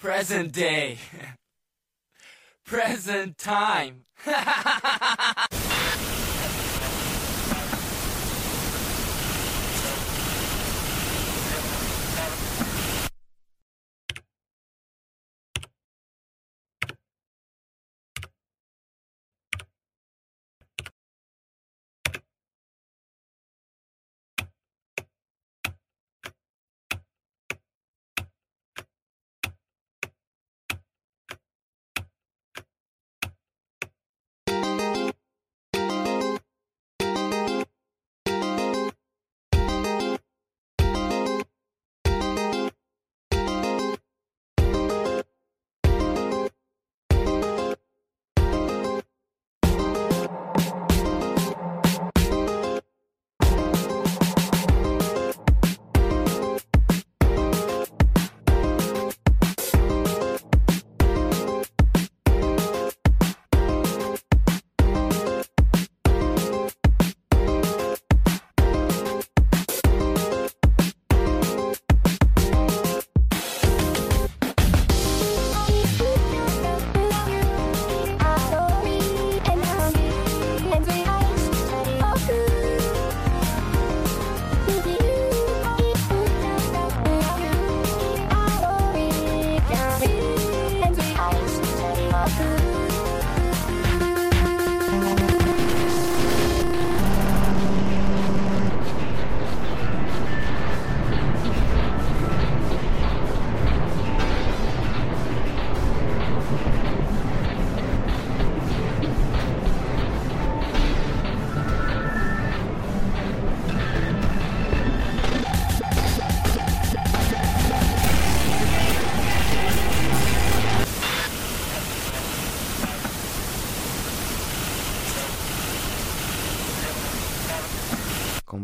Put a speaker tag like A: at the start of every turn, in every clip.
A: Present day. Present time.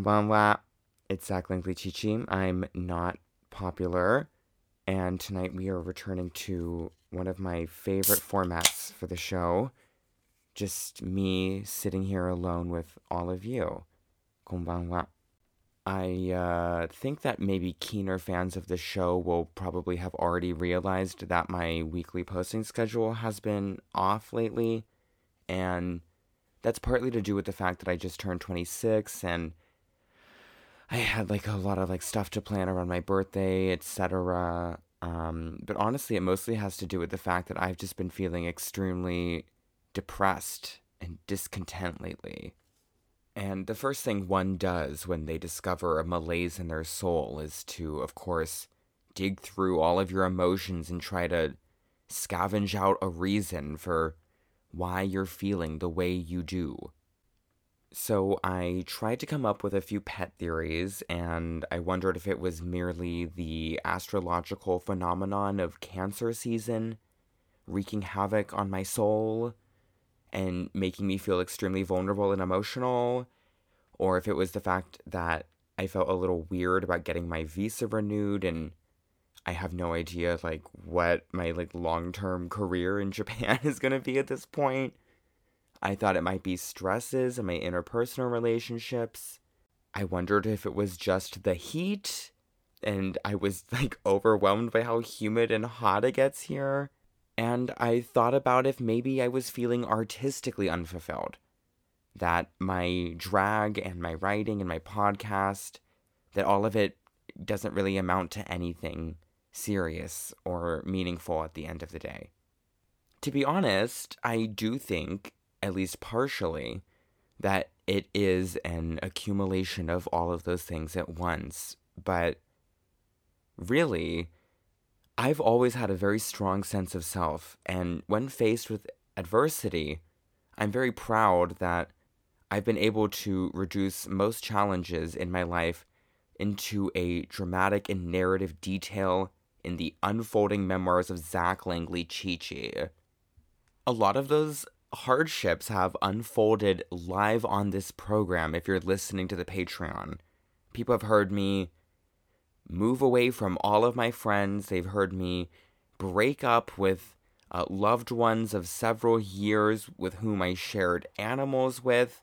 B: Konbanwa. It's Zach Langley Chichi. I'm not popular, and tonight we are returning to one of my favorite formats for the show. Just me sitting here alone with all of you. Konbanwa. I uh, think that maybe keener fans of the show will probably have already realized that my weekly posting schedule has been off lately, and that's partly to do with the fact that I just turned 26 and I had like a lot of like stuff to plan around my birthday, etc. Um, but honestly, it mostly has to do with the fact that I've just been feeling extremely depressed and discontent lately. And the first thing one does when they discover a malaise in their soul is to, of course, dig through all of your emotions and try to scavenge out a reason for why you're feeling the way you do. So I tried to come up with a few pet theories, and I wondered if it was merely the astrological phenomenon of Cancer season wreaking havoc on my soul and making me feel extremely vulnerable and emotional, or if it was the fact that I felt a little weird about getting my visa renewed and I have no idea like what my like long-term career in Japan is going to be at this point. I thought it might be stresses in my interpersonal relationships. I wondered if it was just the heat and I was like overwhelmed by how humid and hot it gets here. And I thought about if maybe I was feeling artistically unfulfilled. That my drag and my writing and my podcast, that all of it doesn't really amount to anything serious or meaningful at the end of the day. To be honest, I do think at least partially, that it is an accumulation of all of those things at once. But really, I've always had a very strong sense of self, and when faced with adversity, I'm very proud that I've been able to reduce most challenges in my life into a dramatic and narrative detail in the unfolding memoirs of Zach Langley Chichi. A lot of those hardships have unfolded live on this program if you're listening to the Patreon. People have heard me move away from all of my friends, they've heard me break up with uh, loved ones of several years with whom I shared animals with.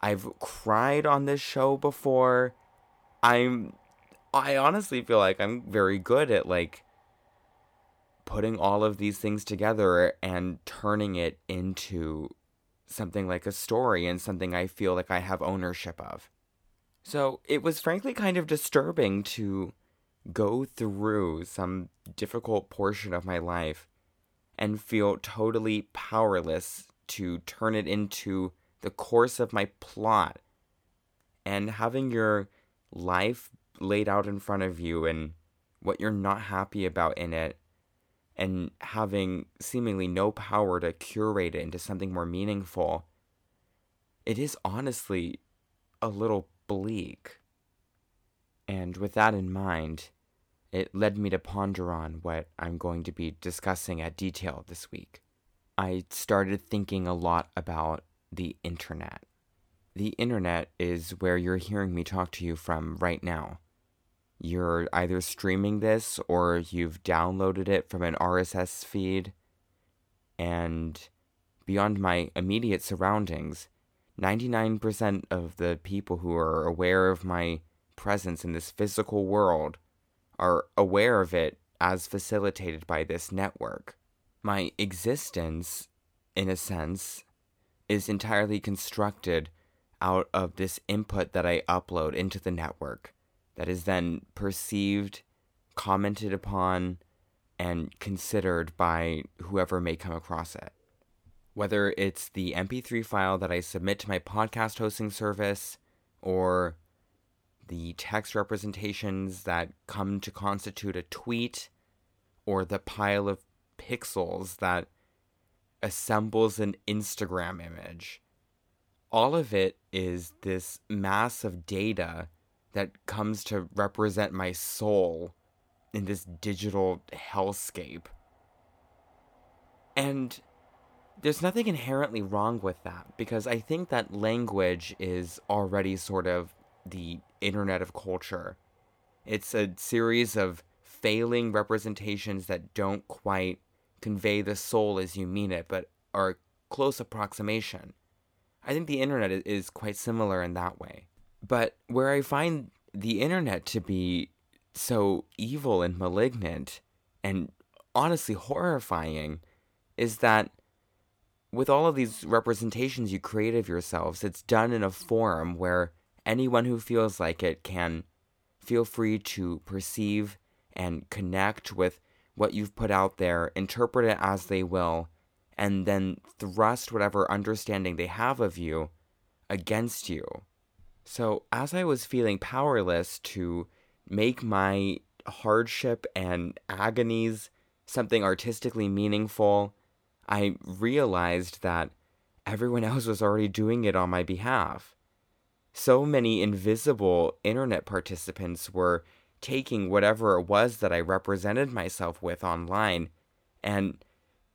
B: I've cried on this show before. I'm I honestly feel like I'm very good at like putting all of these things together and turning it into something like a story and something I feel like I have ownership of. So it was frankly kind of disturbing to go through some difficult portion of my life and feel totally powerless to turn it into the course of my plot. And having your life laid out in front of you and what you're not happy about in it, and having seemingly no power to curate it into something more meaningful, it is honestly a little bleak. And with that in mind, it led me to ponder on what I'm going to be discussing at detail this week. I started thinking a lot about the internet. The internet is where you're hearing me talk to you from right now. You're either streaming this or you've downloaded it from an RSS feed. And beyond my immediate surroundings, 99% of the people who are aware of my presence in this physical world are aware of it as facilitated by this network. My existence, in a sense, is entirely constructed out of this input that I upload into the network that is then perceived, commented upon, and considered by whoever may come across it whether it's the MP3 file that I submit to my podcast hosting service or the text representations that come to constitute a tweet or the pile of pixels that assembles an Instagram image. All of it is this mass of data that comes to represent my soul in this digital hellscape. And there's nothing inherently wrong with that because I think that language is already sort of the internet of culture. It's a series of failing representations that don't quite convey the soul as you mean it, but are close approximation. I think the internet is quite similar in that way. But where I find the internet to be so evil and malignant and honestly horrifying is that with all of these representations you create of yourselves, it's done in a forum where anyone who feels like it can feel free to perceive and connect with what you've put out there, interpret it as they will, and then thrust whatever understanding they have of you against you. So, as I was feeling powerless to make my hardship and agonies something artistically meaningful, I realized that everyone else was already doing it on my behalf. So many invisible internet participants were taking whatever it was that I represented myself with online and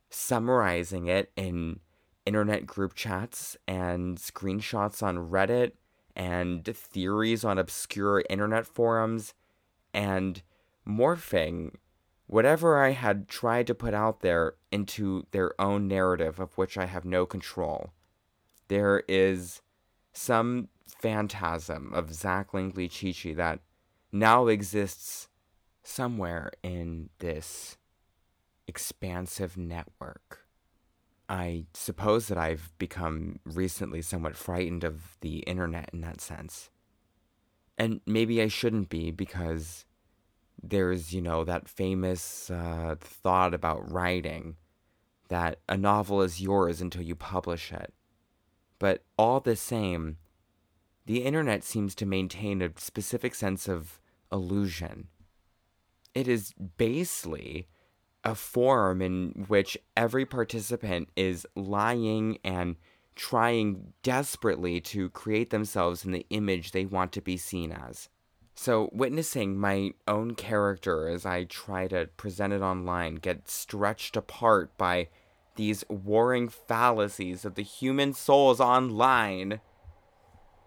B: summarizing it in internet group chats and screenshots on Reddit and theories on obscure internet forums and morphing whatever I had tried to put out there into their own narrative of which I have no control. There is some phantasm of Zach Langley Chichi that now exists somewhere in this expansive network. I suppose that I've become recently somewhat frightened of the internet in that sense. And maybe I shouldn't be because there's, you know, that famous uh, thought about writing that a novel is yours until you publish it. But all the same, the internet seems to maintain a specific sense of illusion. It is basely a forum in which every participant is lying and trying desperately to create themselves in the image they want to be seen as. So, witnessing my own character as I try to present it online get stretched apart by these warring fallacies of the human souls online.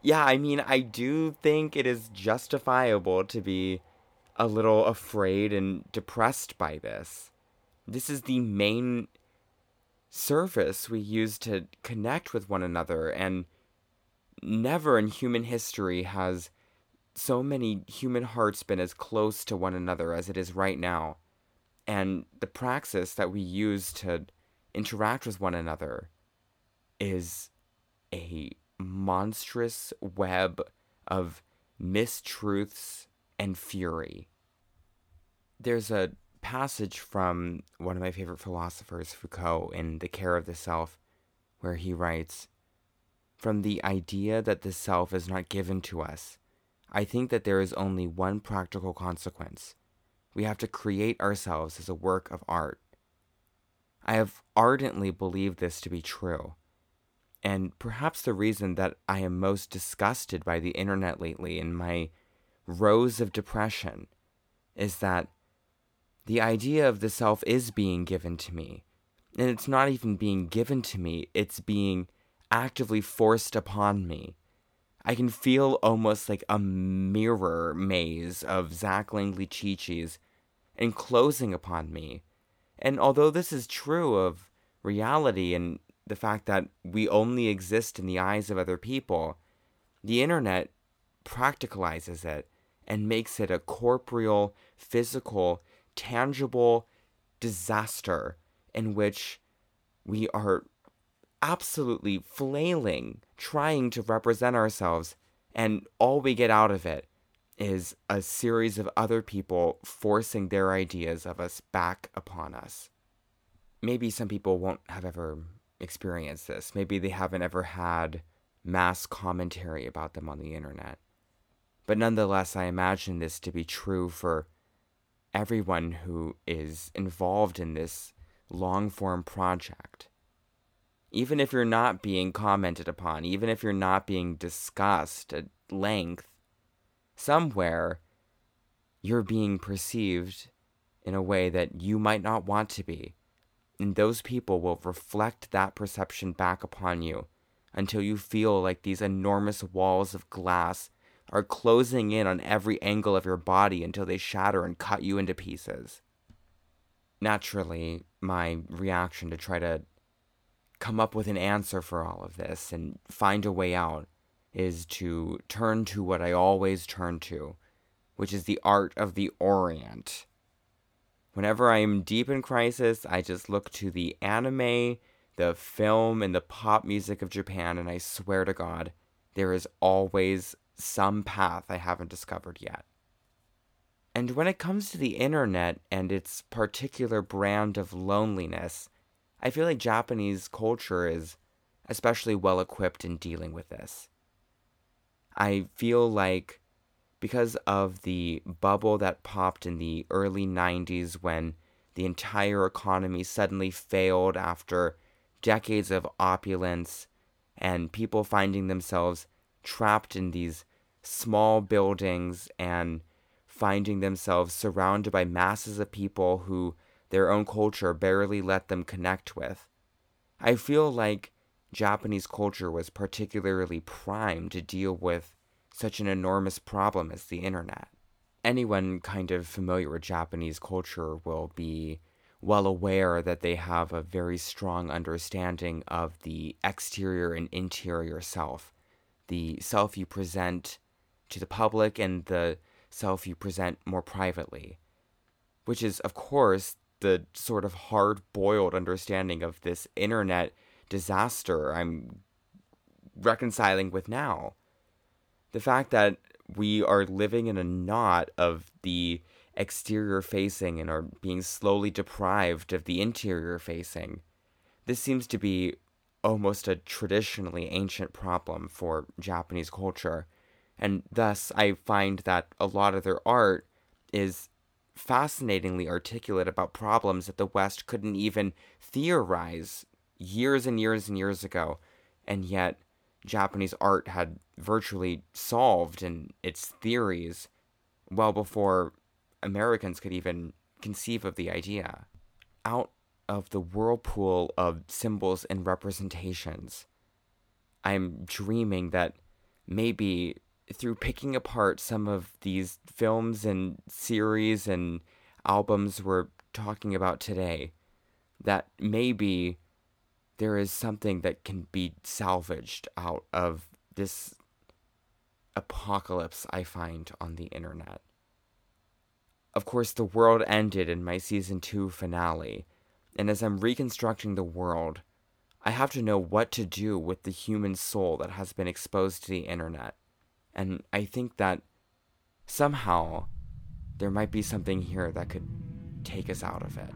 B: Yeah, I mean, I do think it is justifiable to be a little afraid and depressed by this. This is the main service we use to connect with one another, and never in human history has so many human hearts been as close to one another as it is right now. And the praxis that we use to interact with one another is a monstrous web of mistruths and fury. There's a passage from one of my favorite philosophers, Foucault, in The Care of the Self, where he writes From the idea that the self is not given to us, I think that there is only one practical consequence. We have to create ourselves as a work of art. I have ardently believed this to be true. And perhaps the reason that I am most disgusted by the internet lately in my rows of depression is that the idea of the self is being given to me. And it's not even being given to me, it's being actively forced upon me. I can feel almost like a mirror maze of Zach Langley Chi-Chi's enclosing upon me. And although this is true of reality and the fact that we only exist in the eyes of other people, the internet practicalizes it and makes it a corporeal, physical, tangible disaster in which we are absolutely flailing, trying to represent ourselves, and all we get out of it is a series of other people forcing their ideas of us back upon us. Maybe some people won't have ever experienced this. Maybe they haven't ever had mass commentary about them on the internet. But nonetheless, I imagine this to be true for everyone who is involved in this long form project. Even if you're not being commented upon, even if you're not being discussed at length, somewhere you're being perceived in a way that you might not want to be. And those people will reflect that perception back upon you until you feel like these enormous walls of glass are closing in on every angle of your body until they shatter and cut you into pieces. Naturally, my reaction to try to come up with an answer for all of this and find a way out is to turn to what I always turn to, which is the art of the Orient. Whenever I am deep in crisis, I just look to the anime, the film, and the pop music of Japan, and I swear to God, there is always some path I haven't discovered yet. And when it comes to the internet and its particular brand of loneliness, I feel like Japanese culture is especially well equipped in dealing with this. I feel like because of the bubble that popped in the early 90s when the entire economy suddenly failed after decades of opulence and people finding themselves trapped in these small buildings and finding themselves surrounded by masses of people who their own culture barely let them connect with. I feel like Japanese culture was particularly primed to deal with such an enormous problem as the internet. Anyone kind of familiar with Japanese culture will be well aware that they have a very strong understanding of the exterior and interior self the self you present to the public and the self you present more privately, which is, of course, the sort of hard boiled understanding of this internet disaster I'm reconciling with now. The fact that we are living in a knot of the exterior facing and are being slowly deprived of the interior facing. This seems to be almost a traditionally ancient problem for Japanese culture. And thus, I find that a lot of their art is fascinatingly articulate about problems that the West couldn't even theorize years and years and years ago. And yet, Japanese art had virtually solved in its theories well before Americans could even conceive of the idea. Out of the whirlpool of symbols and representations. I'm dreaming that maybe through picking apart some of these films and series and albums we're talking about today, that maybe there is something that can be salvaged out of this apocalypse I find on the internet. of course, the world ended in my season two finale, and as I'm reconstructing the world, I have to know what to do with the human soul that has been exposed to the internet. And I think that somehow there might be something here that could take us out of it.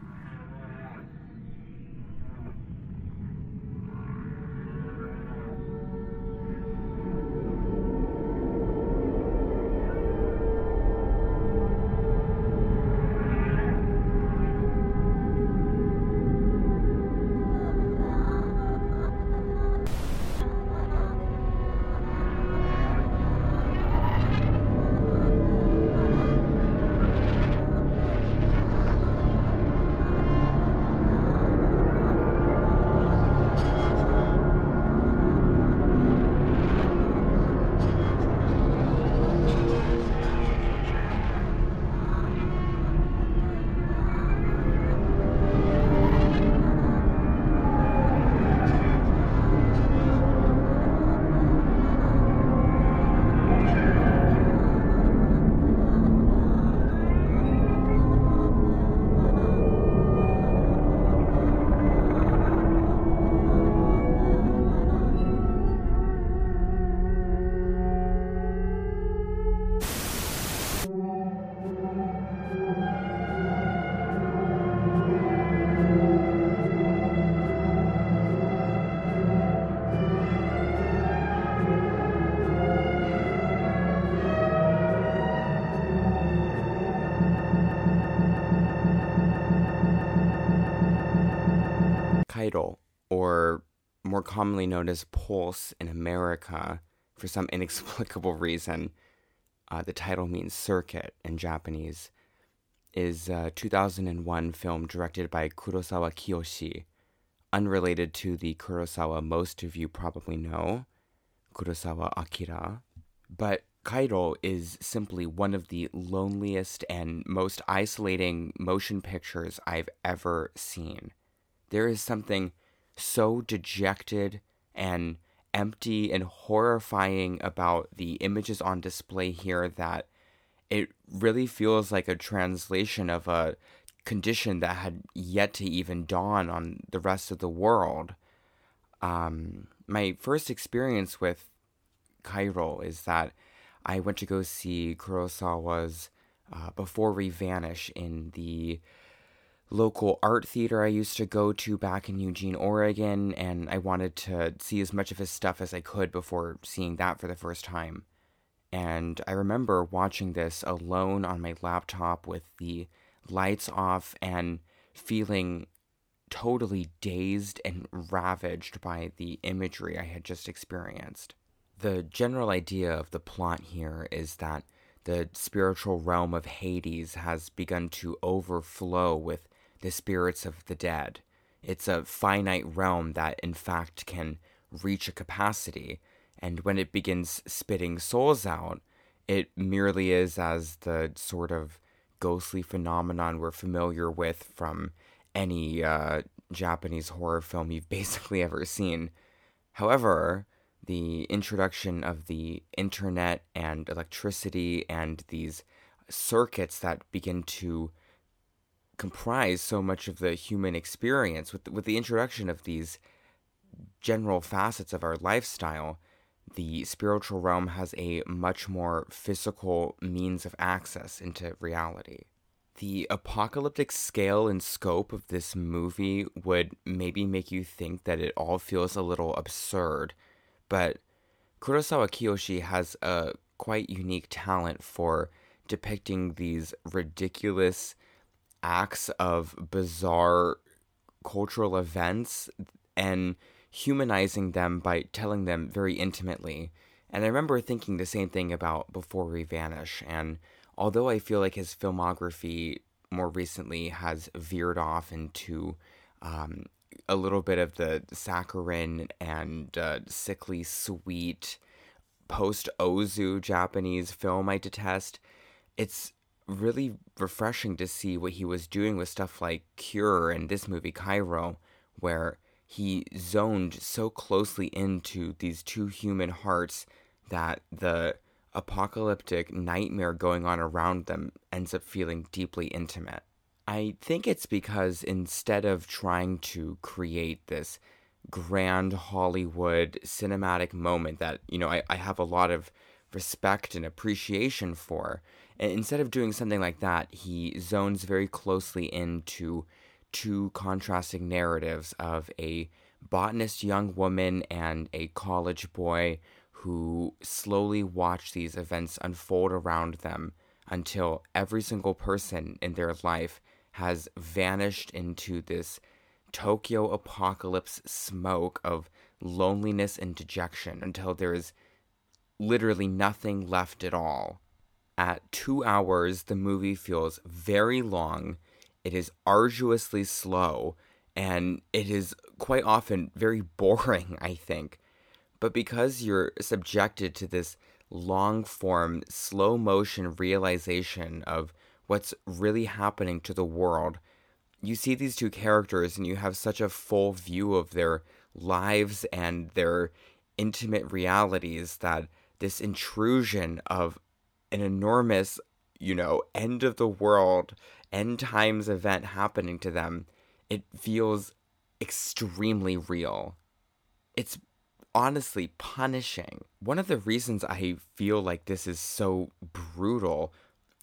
B: Commonly known as Pulse in America, for some inexplicable reason, uh, the title means circuit in Japanese, is a 2001 film directed by Kurosawa Kiyoshi, unrelated to the Kurosawa most of you probably know, Kurosawa Akira. But Kairo is simply one of the loneliest and most isolating motion pictures I've ever seen. There is something so dejected and empty and horrifying about the images on display here that it really feels like a translation of a condition that had yet to even dawn on the rest of the world. Um, my first experience with Kairo is that I went to go see Kurosawa's uh, Before We Vanish in the local art theater I used to go to back in Eugene, Oregon, and I wanted to see as much of his stuff as I could before seeing that for the first time. And I remember watching this alone on my laptop with the lights off and feeling totally dazed and ravaged by the imagery I had just experienced. The general idea of the plot here is that the spiritual realm of Hades has begun to overflow with the spirits of the dead. It's a finite realm that, in fact, can reach a capacity, and when it begins spitting souls out, it merely is as the sort of ghostly phenomenon we're familiar with from any uh, Japanese horror film you've basically ever seen. However, the introduction of the internet and electricity and these circuits that begin to comprise so much of the human experience with with the introduction of these general facets of our lifestyle the spiritual realm has a much more physical means of access into reality. The apocalyptic scale and scope of this movie would maybe make you think that it all feels a little absurd but Kurosawa Kiyoshi has a quite unique talent for depicting these ridiculous acts of bizarre cultural events and humanizing them by telling them very intimately. And I remember thinking the same thing about Before We Vanish. And although I feel like his filmography more recently has veered off into um, a little bit of the saccharine and uh, sickly sweet post Ozu Japanese film I detest, it's really refreshing to see what he was doing with stuff like Cure and this movie Kairo, where he zoned so closely into these two human hearts that the apocalyptic nightmare going on around them ends up feeling deeply intimate. I think it's because instead of trying to create this grand Hollywood cinematic moment that, you know, I, I have a lot of respect and appreciation for, instead of doing something like that, he zones very closely into two contrasting narratives of a botanist young woman and a college boy who slowly watch these events unfold around them until every single person in their life has vanished into this Tokyo apocalypse smoke of loneliness and dejection until there is literally nothing left at all. At two hours, the movie feels very long, it is arduously slow, and it is quite often very boring, I think. But because you're subjected to this long form, slow motion realization of what's really happening to the world, you see these two characters and you have such a full view of their lives and their intimate realities that this intrusion of an enormous, you know, end of the world, end times event happening to them, it feels extremely real. It's honestly punishing. One of the reasons I feel like this is so brutal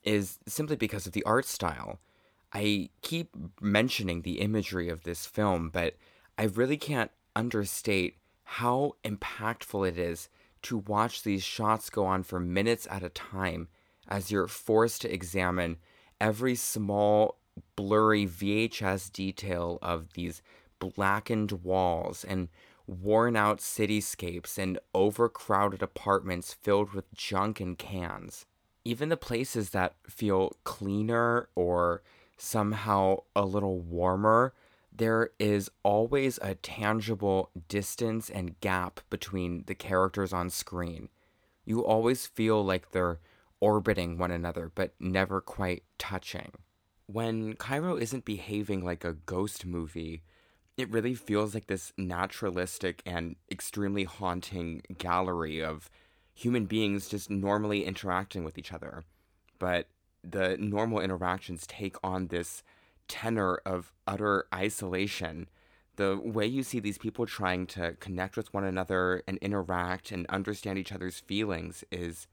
B: is simply because of the art style. I keep mentioning the imagery of this film, but I really can't understate how impactful it is to watch these shots go on for minutes at a time as you're forced to examine every small, blurry VHS detail of these blackened walls and worn out cityscapes and overcrowded apartments filled with junk and cans. Even the places that feel cleaner or somehow a little warmer, there is always a tangible distance and gap between the characters on screen. You always feel like they're orbiting one another, but never quite touching. When Kairo isn't behaving like a ghost movie, it really feels like this naturalistic and extremely haunting gallery of human beings just normally interacting with each other. But the normal interactions take on this tenor of utter isolation. The way you see these people trying to connect with one another and interact and understand each other's feelings is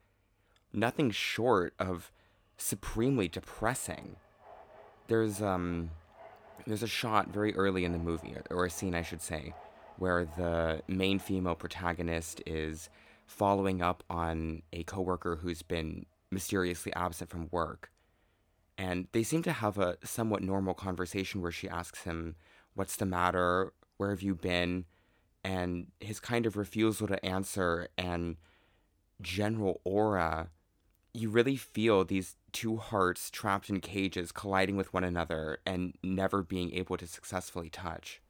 B: nothing short of supremely depressing. There's um there's a shot very early in the movie, or a scene, I should say, where the main female protagonist is following up on a coworker who's been mysteriously absent from work. And they seem to have a somewhat normal conversation where she asks him, What's the matter? Where have you been? And his kind of refusal to answer and general aura you really feel these two hearts trapped in cages colliding with one another and never being able to successfully touch.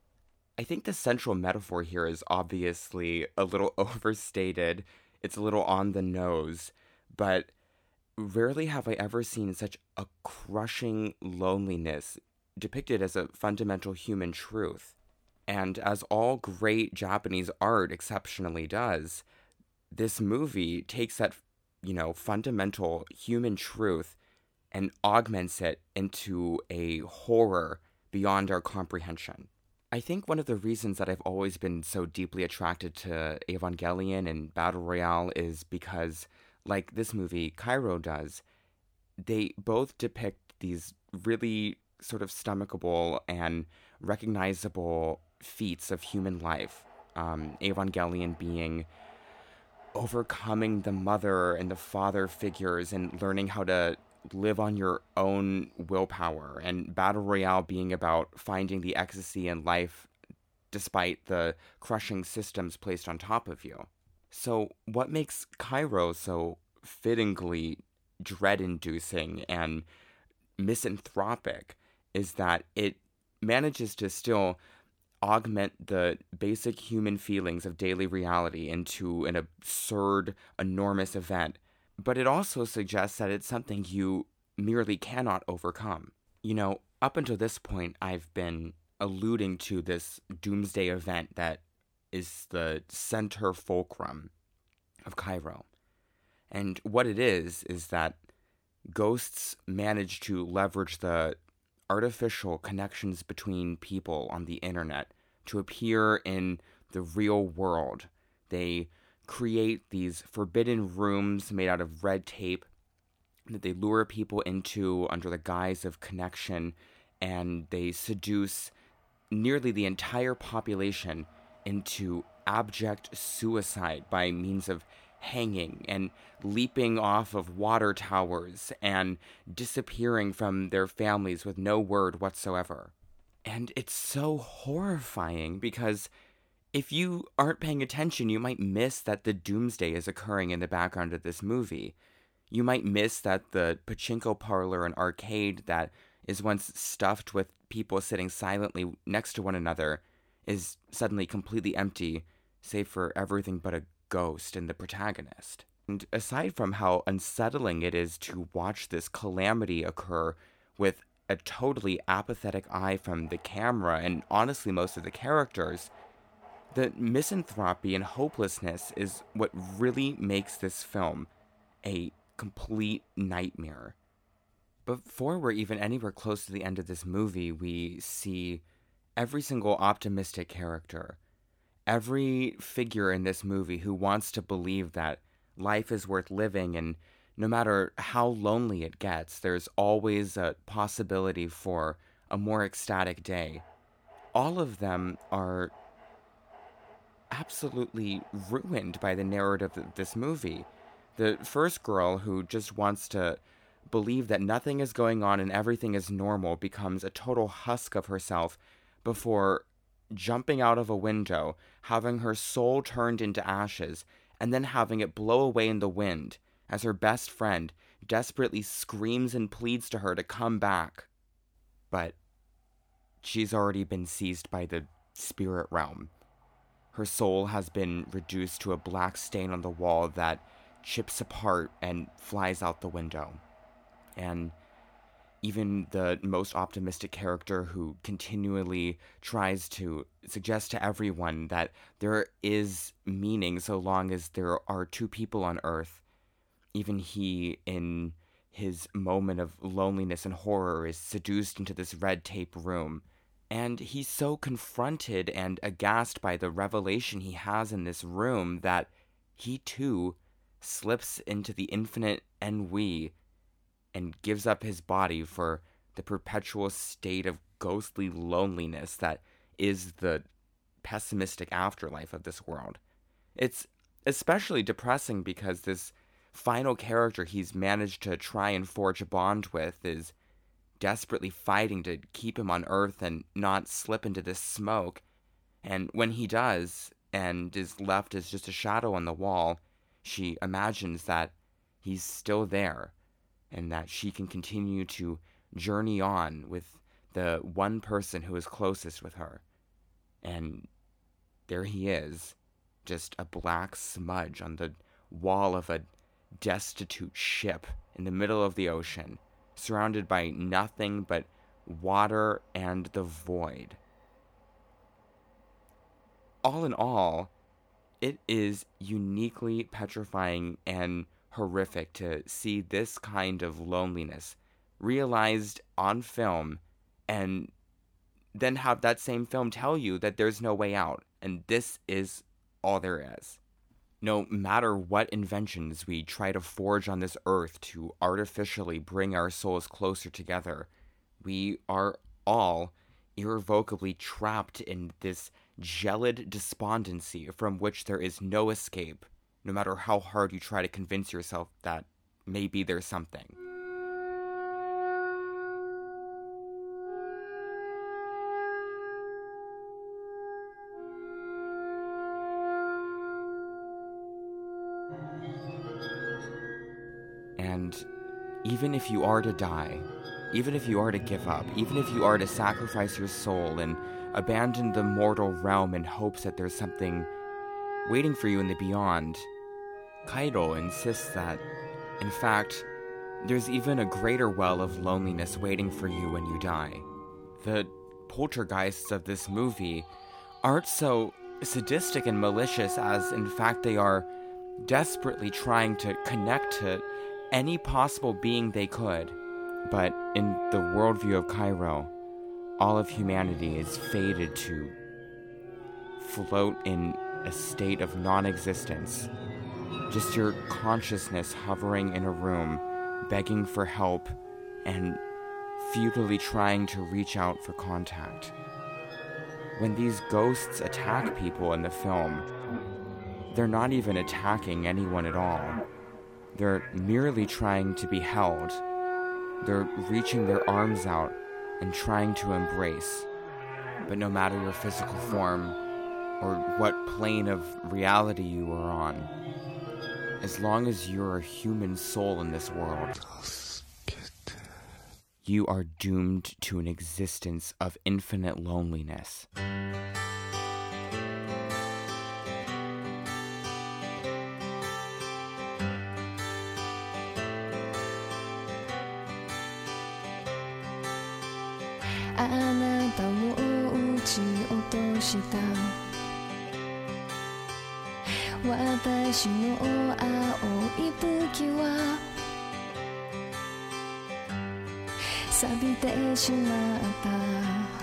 B: I think the central metaphor here is obviously a little overstated, it's a little on the nose, but rarely have I ever seen such a crushing loneliness depicted as a fundamental human truth. And as all great Japanese art exceptionally does, this movie takes that you know, fundamental human truth and augments it into a horror beyond our comprehension. I think one of the reasons that I've always been so deeply attracted to Evangelion and Battle Royale is because, like this movie, Kairo does, they both depict these really sort of stomachable and recognizable feats of human life. Um, Evangelion being overcoming the mother and the father figures and learning how to live on your own willpower and battle royale being about finding the ecstasy in life despite the crushing systems placed on top of you. So, what makes Kairo so fittingly dread inducing and misanthropic is that it manages to still augment the basic human feelings of daily reality into an absurd, enormous event, but it also suggests that it's something you merely cannot overcome. You know, up until this point, I've been alluding to this doomsday event that is the center fulcrum of Kairo. And what it is, is that ghosts manage to leverage the artificial connections between people on the internet to appear in the real world. They create these forbidden rooms made out of red tape that they lure people into under the guise of connection and they seduce nearly the entire population into abject suicide by means of hanging and leaping off of water towers and disappearing from their families with no word whatsoever. And it's so horrifying because if you aren't paying attention, you might miss that the doomsday is occurring in the background of this movie. You might miss that the pachinko parlor and arcade that is once stuffed with people sitting silently next to one another is suddenly completely empty, save for everything but a ghost and the protagonist. And aside from how unsettling it is to watch this calamity occur with a totally apathetic eye from the camera and honestly most of the characters, the misanthropy and hopelessness is what really makes this film a complete nightmare. Before we're even anywhere close to the end of this movie, we see every single optimistic character, every figure in this movie who wants to believe that life is worth living and no matter how lonely it gets, there's always a possibility for a more ecstatic day. All of them are absolutely ruined by the narrative of this movie. The first girl who just wants to believe that nothing is going on and everything is normal becomes a total husk of herself before jumping out of a window, having her soul turned into ashes, and then having it blow away in the wind as her best friend desperately screams and pleads to her to come back. But she's already been seized by the spirit realm. Her soul has been reduced to a black stain on the wall that chips apart and flies out the window. And even the most optimistic character who continually tries to suggest to everyone that there is meaning so long as there are two people on earth, even he, in his moment of loneliness and horror, is seduced into this red tape room. And he's so confronted and aghast by the revelation he has in this room that he too slips into the infinite ennui and gives up his body for the perpetual state of ghostly loneliness that is the pessimistic afterlife of this world. It's especially depressing because this final character he's managed to try and forge a bond with is desperately fighting to keep him on Earth and not slip into this smoke. And when he does, and is left as just a shadow on the wall, she imagines that he's still there and that she can continue to journey on with the one person who is closest with her. And there he is, just a black smudge on the wall of a destitute ship in the middle of the ocean surrounded by nothing but water and the void. All in all, it is uniquely petrifying and horrific to see this kind of loneliness realized on film and then have that same film tell you that there's no way out and this is all there is. No matter what inventions we try to forge on this earth to artificially bring our souls closer together, we are all irrevocably trapped in this gelid despondency from which there is no escape, no matter how hard you try to convince yourself that maybe there's something. And even if you are to die, even if you are to give up, even if you are to sacrifice your soul and abandon the mortal realm in hopes that there's something waiting for you in the beyond, Kairo insists that, in fact, there's even a greater well of loneliness waiting for you when you die. The poltergeists of this movie aren't so sadistic and malicious as, in fact, they are desperately trying to connect to any possible being they could. But in the worldview of Kairo, all of humanity is fated to float in a state of non existence. Just your consciousness hovering in a room, begging for help, and futilely trying to reach out for contact. When these ghosts attack people in the film, they're not even attacking anyone at all. They're merely trying to be held. They're reaching their arms out and trying to embrace. But no matter your physical form or what plane of reality you are on, as long as you're a human soul in this world, you are doomed to an existence of infinite loneliness.
C: 私の青い武器は錆びてしまった。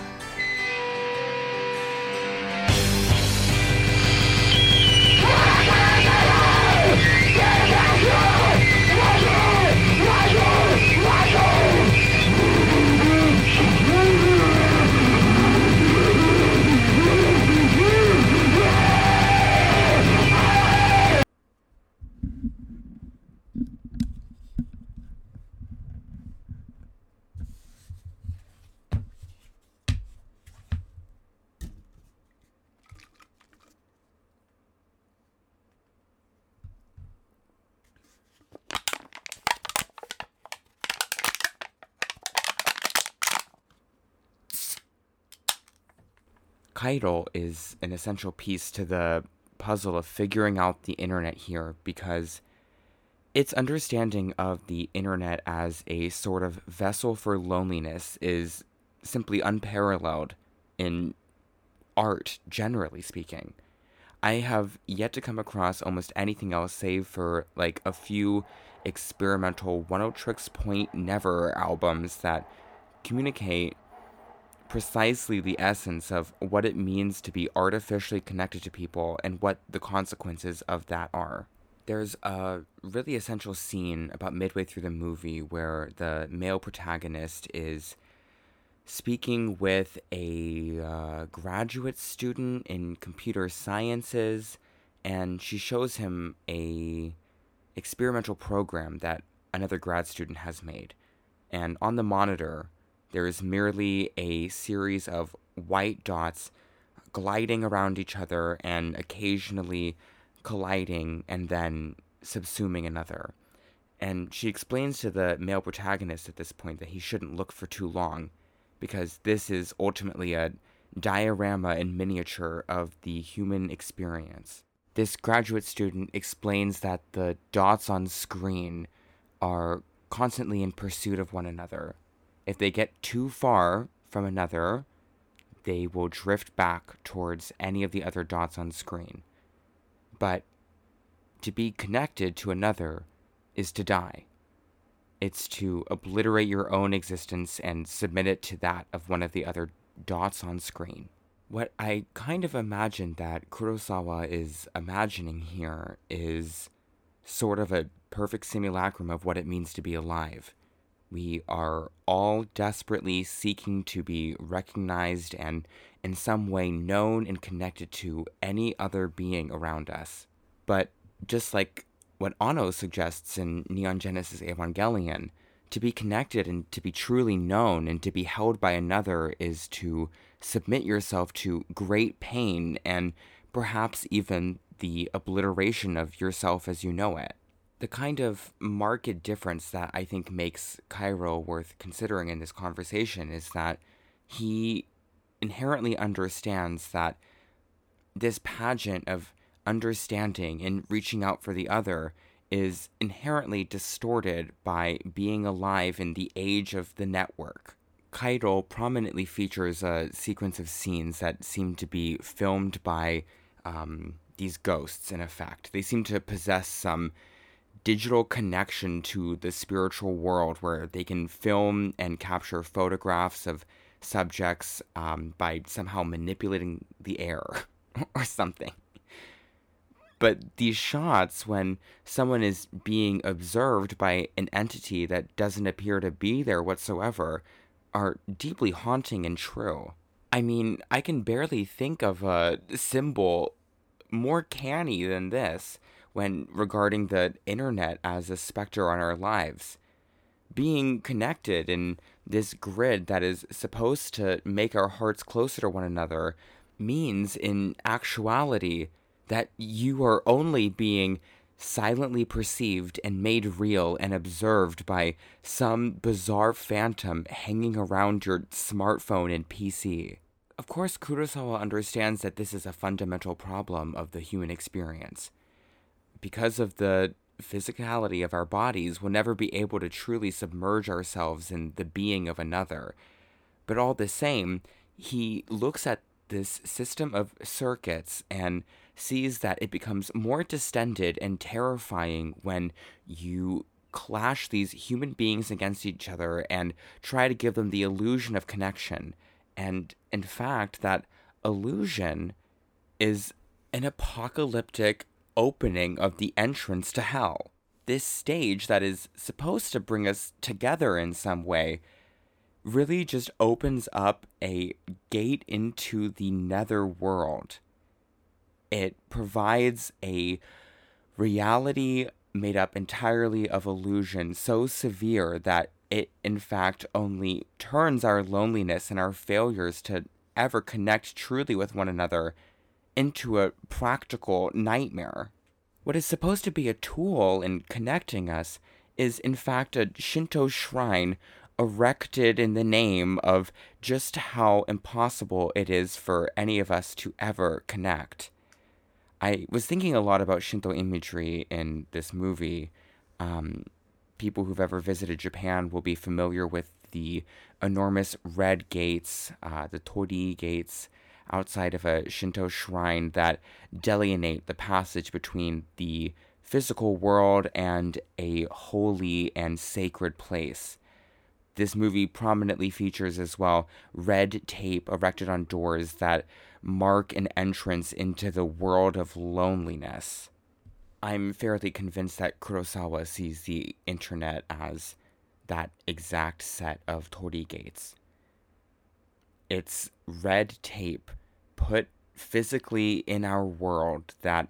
B: Kairo is an essential piece to the puzzle of figuring out the internet here because its understanding of the internet as a sort of vessel for loneliness is simply unparalleled in art, generally speaking. I have yet to come across almost anything else save for like a few experimental Oneohtrix Point Never albums that communicate precisely the essence of what it means to be artificially connected to people and what the consequences of that are. There's a really essential scene about midway through the movie where the male protagonist is speaking with a uh, graduate student in computer sciences and she shows him a experimental program that another grad student has made and on the monitor there is merely a series of white dots gliding around each other and occasionally colliding and then subsuming another. And she explains to the male protagonist at this point that he shouldn't look for too long because this is ultimately a diorama in miniature of the human experience. This graduate student explains that the dots on screen are constantly in pursuit of one another if they get too far from another, they will drift back towards any of the other dots on screen. But to be connected to another is to die. It's to obliterate your own existence and submit it to that of one of the other dots on screen. What I kind of imagine that Kurosawa is imagining here is sort of a perfect simulacrum of what it means to be alive. We are all desperately seeking to be recognized and in some way known and connected to any other being around us. But just like what Anno suggests in Neon Genesis Evangelion, to be connected and to be truly known and to be held by another is to submit yourself to great pain and perhaps even the obliteration of yourself as you know it the kind of marked difference that I think makes Kairo worth considering in this conversation is that he inherently understands that this pageant of understanding and reaching out for the other is inherently distorted by being alive in the age of the network. Kairo prominently features a sequence of scenes that seem to be filmed by um, these ghosts, in effect. They seem to possess some digital connection to the spiritual world where they can film and capture photographs of subjects um, by somehow manipulating the air or something. But these shots, when someone is being observed by an entity that doesn't appear to be there whatsoever, are deeply haunting and true. I mean, I can barely think of a symbol more canny than this when regarding the internet as a specter on our lives. Being connected in this grid that is supposed to make our hearts closer to one another means, in actuality, that you are only being silently perceived and made real and observed by some bizarre phantom hanging around your smartphone and PC. Of course, Kurosawa understands that this is a fundamental problem of the human experience. Because of the physicality of our bodies, we'll never be able to truly submerge ourselves in the being of another. But all the same, he looks at this system of circuits and sees that it becomes more distended and terrifying when you clash these human beings against each other and try to give them the illusion of connection. And in fact, that illusion is an apocalyptic opening of the entrance to hell. This stage that is supposed to bring us together in some way really just opens up a gate into the nether world it provides a reality made up entirely of illusion so severe that it, in fact, only turns our loneliness and our failures to ever connect truly with one another into a practical nightmare. What is supposed to be a tool in connecting us is, in fact, a Shinto shrine erected in the name of just how impossible it is for any of us to ever connect. I was thinking a lot about Shinto imagery in this movie. Um, people who've ever visited Japan will be familiar with the enormous red gates, uh, the Torii gates, outside of a Shinto shrine that delineate the passage between the physical world and a holy and sacred place. This movie prominently features as well red tape erected on doors that mark an entrance into the world of loneliness. I'm fairly convinced that Kurosawa sees the internet as that exact set of torii gates. It's red tape put physically in our world that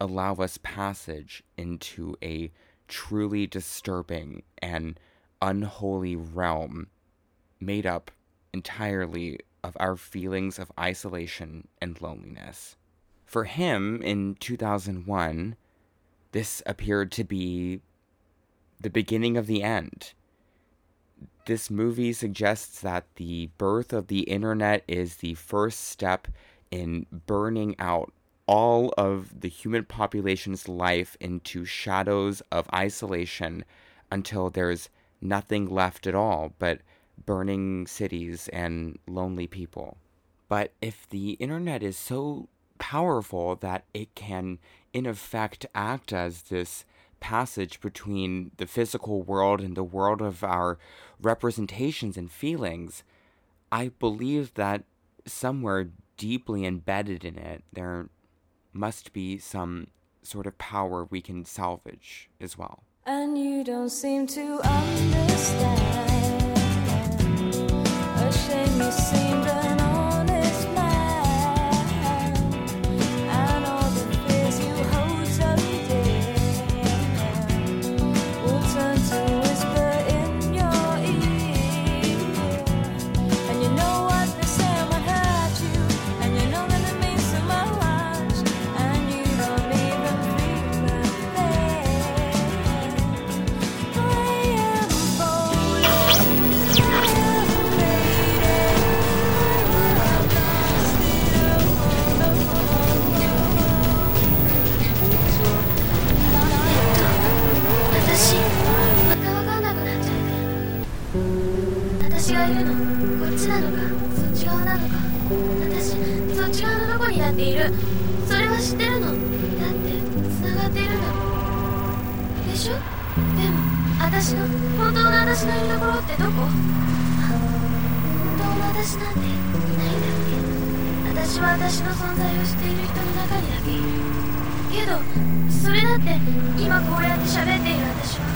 B: allow us passage into a truly disturbing and unholy realm made up entirely of our feelings of isolation and loneliness. For him, in 2001, this appeared to be the beginning of the end. This movie suggests that the birth of the internet is the first step in burning out all of the human population's life into shadows of isolation until there's nothing left at all but burning cities and lonely people. But if the internet is so powerful that it can, in effect, act as this passage between the physical world and the world of our representations and feelings, I believe that somewhere deeply embedded in it, there must be some sort of power we can salvage as well.
C: And you don't seem to understand.
D: がいるのこっちなのかそっち側なのか私そっち側のどこにだっている。それは知ってるの。だって繋がっているんだろでしょ？でも私の本当の私のいるところってどこ本当の私なんていないんだっけ私は私の存在を知っている人の中にだけいる。けどそれだって今こうやって喋っている私は。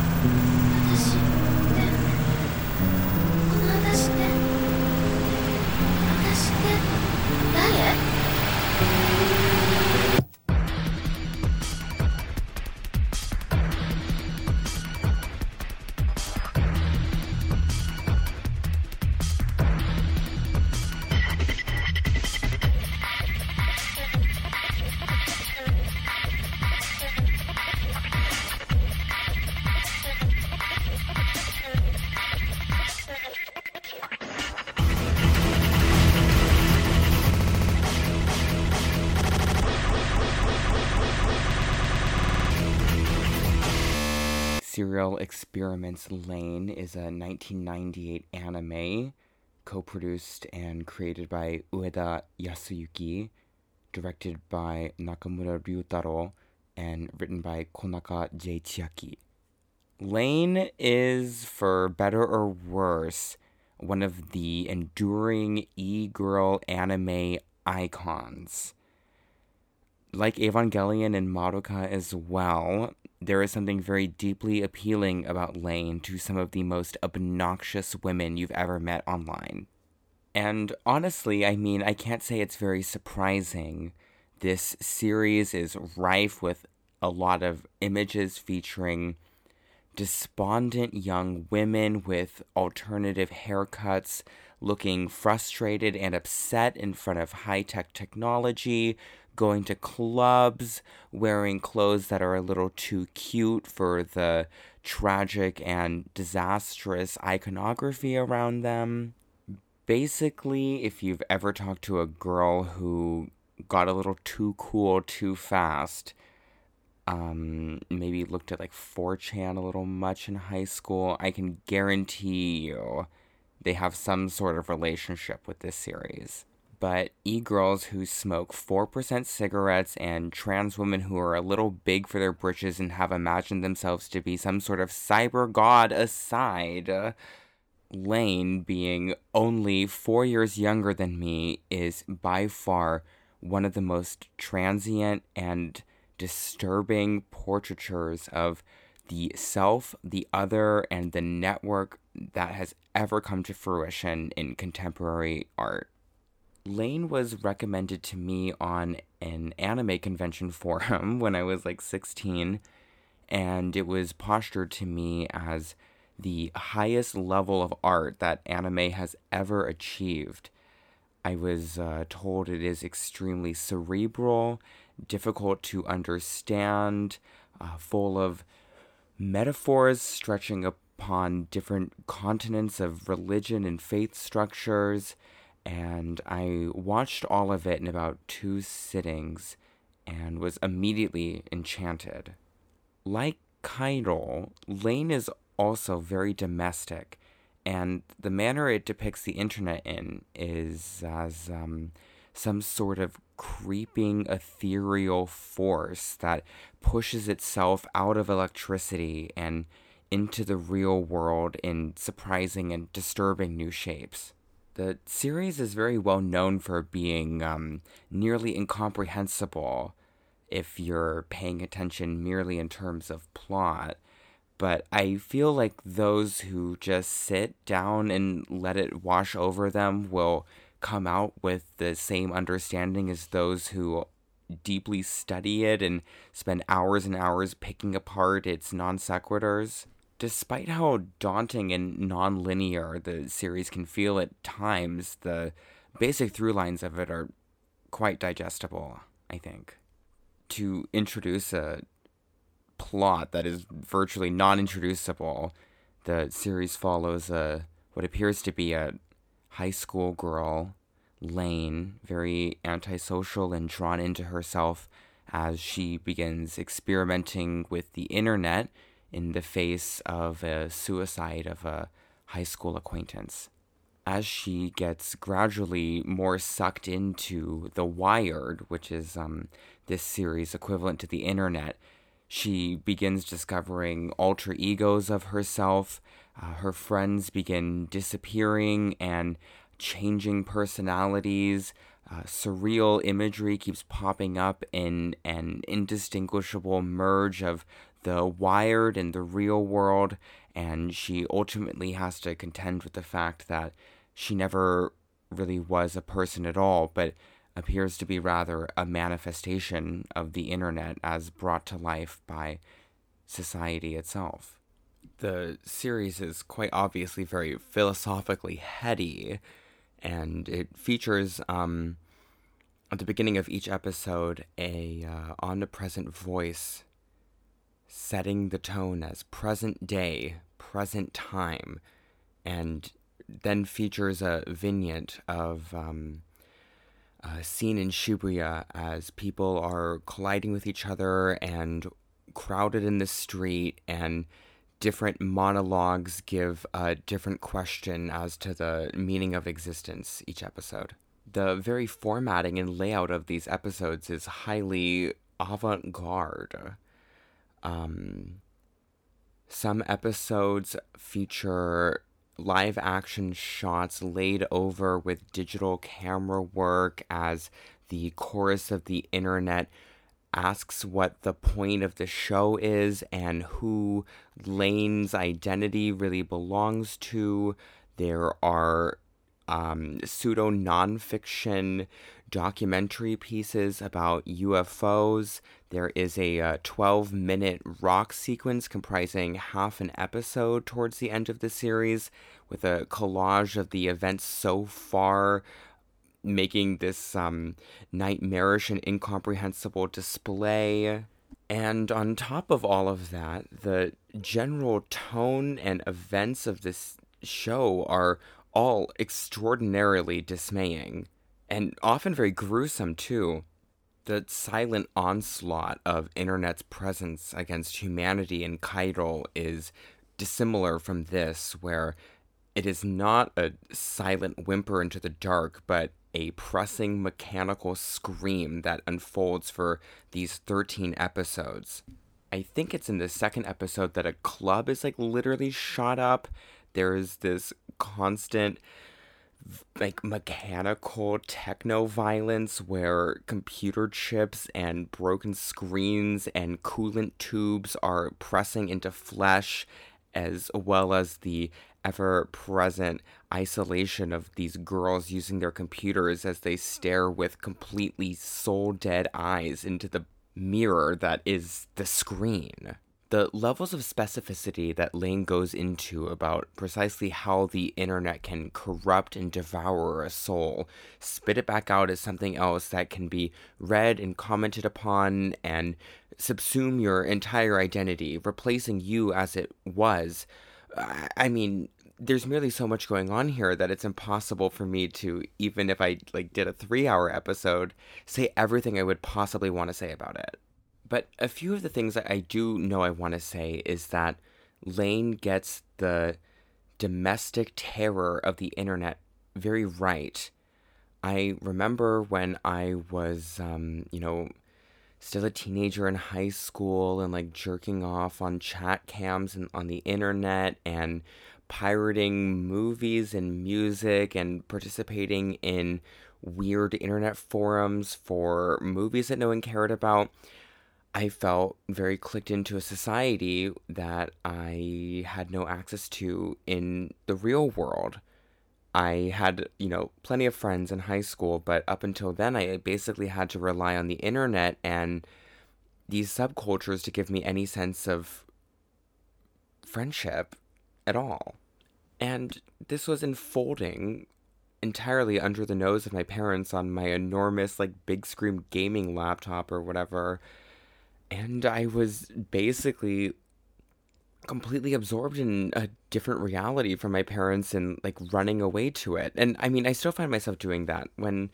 B: Serial Experiments Lain is a 1998 anime co produced and created by Ueda Yasuyuki, directed by Nakamura Ryutaro, and written by Konaka J. Chiaki. Lain is, for better or worse, one of the enduring e girl anime icons. Like Evangelion and Madoka as well, there is something very deeply appealing about Lain to some of the most obnoxious women you've ever met online. And honestly, I mean, I can't say it's very surprising. This series is rife with a lot of images featuring despondent young women with alternative haircuts looking frustrated and upset in front of high tech technology, going to clubs, wearing clothes that are a little too cute for the tragic and disastrous iconography around them. Basically, if you've ever talked to a girl who got a little too cool too fast, um, maybe looked at like 4chan a little much in high school, I can guarantee you they have some sort of relationship with this series. But e girls who smoke 4% cigarettes and trans women who are a little big for their britches and have imagined themselves to be some sort of cyber god aside, Lain, being only four years younger than me, is by far one of the most transient and disturbing portraitures of the self, the other, and the network that has ever come to fruition in contemporary art. Lain was recommended to me on an anime convention forum when I was like 16, and it was postured to me as the highest level of art that anime has ever achieved. I was uh, told it is extremely cerebral, difficult to understand, uh, full of metaphors stretching upon different continents of religion and faith structures. And I watched all of it in about two sittings and was immediately enchanted. Like Kairo, Lain is also very domestic, and the manner it depicts the internet in is as um, some sort of creeping ethereal force that pushes itself out of electricity and into the real world in surprising and disturbing new shapes. The series is very well known for being um, nearly incomprehensible if you're paying attention merely in terms of plot. But I feel like those who just sit down and let it wash over them will come out with the same understanding as those who deeply study it and spend hours and hours picking apart its non sequiturs. Despite how daunting and non linear the series can feel at times, the basic through lines of it are quite digestible, I think. To introduce a plot that is virtually non introducible, the series follows a what appears to be a high school girl, Lain, very antisocial and drawn into herself as she begins experimenting with the internet in the face of a suicide of a high school acquaintance. As she gets gradually more sucked into The Wired, which is um, this series equivalent to the internet, she begins discovering alter egos of herself. Uh, her friends begin disappearing and changing personalities. Uh, surreal imagery keeps popping up in an indistinguishable merge of the wired and the real world, and she ultimately has to contend with the fact that she never really was a person at all, but appears to be rather a manifestation of the internet as brought to life by society itself. The series is quite obviously very philosophically heady, and it features um, at the beginning of each episode a uh, omnipresent voice setting the tone as present day, present time, and then features a vignette of um, a scene in Shibuya as people are colliding with each other and crowded in the street and different monologues give a different question as to the meaning of existence each episode. The very formatting and layout of these episodes is highly avant garde. Um, some episodes feature live action shots laid over with digital camera work as the chorus of the internet asks what the point of the show is and who Lain's identity really belongs to. There are um, pseudo nonfiction documentary pieces about UFOs. There is a uh, 12 minute rock sequence comprising half an episode towards the end of the series with a collage of the events so far making this um, nightmarish and incomprehensible display. And on top of all of that, the general tone and events of this show are all extraordinarily dismaying and often very gruesome too. The silent onslaught of internet's presence against humanity in Kairo is dissimilar from this, where it is not a silent whimper into the dark, but a pressing mechanical scream that unfolds for these 13 episodes. I think it's in the second episode that a club is like literally shot up. There is this constant like mechanical techno violence where computer chips and broken screens and coolant tubes are pressing into flesh as well as the ever present isolation of these girls using their computers as they stare with completely soul dead eyes into the mirror that is the screen. The levels of specificity that Lain goes into about precisely how the internet can corrupt and devour a soul, spit it back out as something else that can be read and commented upon and subsume your entire identity, replacing you as it was. I mean, there's merely so much going on here that it's impossible for me to even if I like did a 3-hour episode say everything I would possibly want to say about it. But a few of the things that I do know I want to say is that Lain gets the domestic terror of the internet very right. I remember when I was, um, you know, still a teenager in high school and like jerking off on chat cams and on the internet and pirating movies and music and participating in weird internet forums for movies that no one cared about. I felt very clicked into a society that I had no access to in the real world. I had, you know, plenty of friends in high school, but up until then, I basically had to rely on the internet and these subcultures to give me any sense of friendship at all. And this was unfolding entirely under the nose of my parents on my enormous, like, big screen gaming laptop or whatever. And I was basically completely absorbed in a different reality from my parents and like running away to it. And I mean, I still find myself doing that when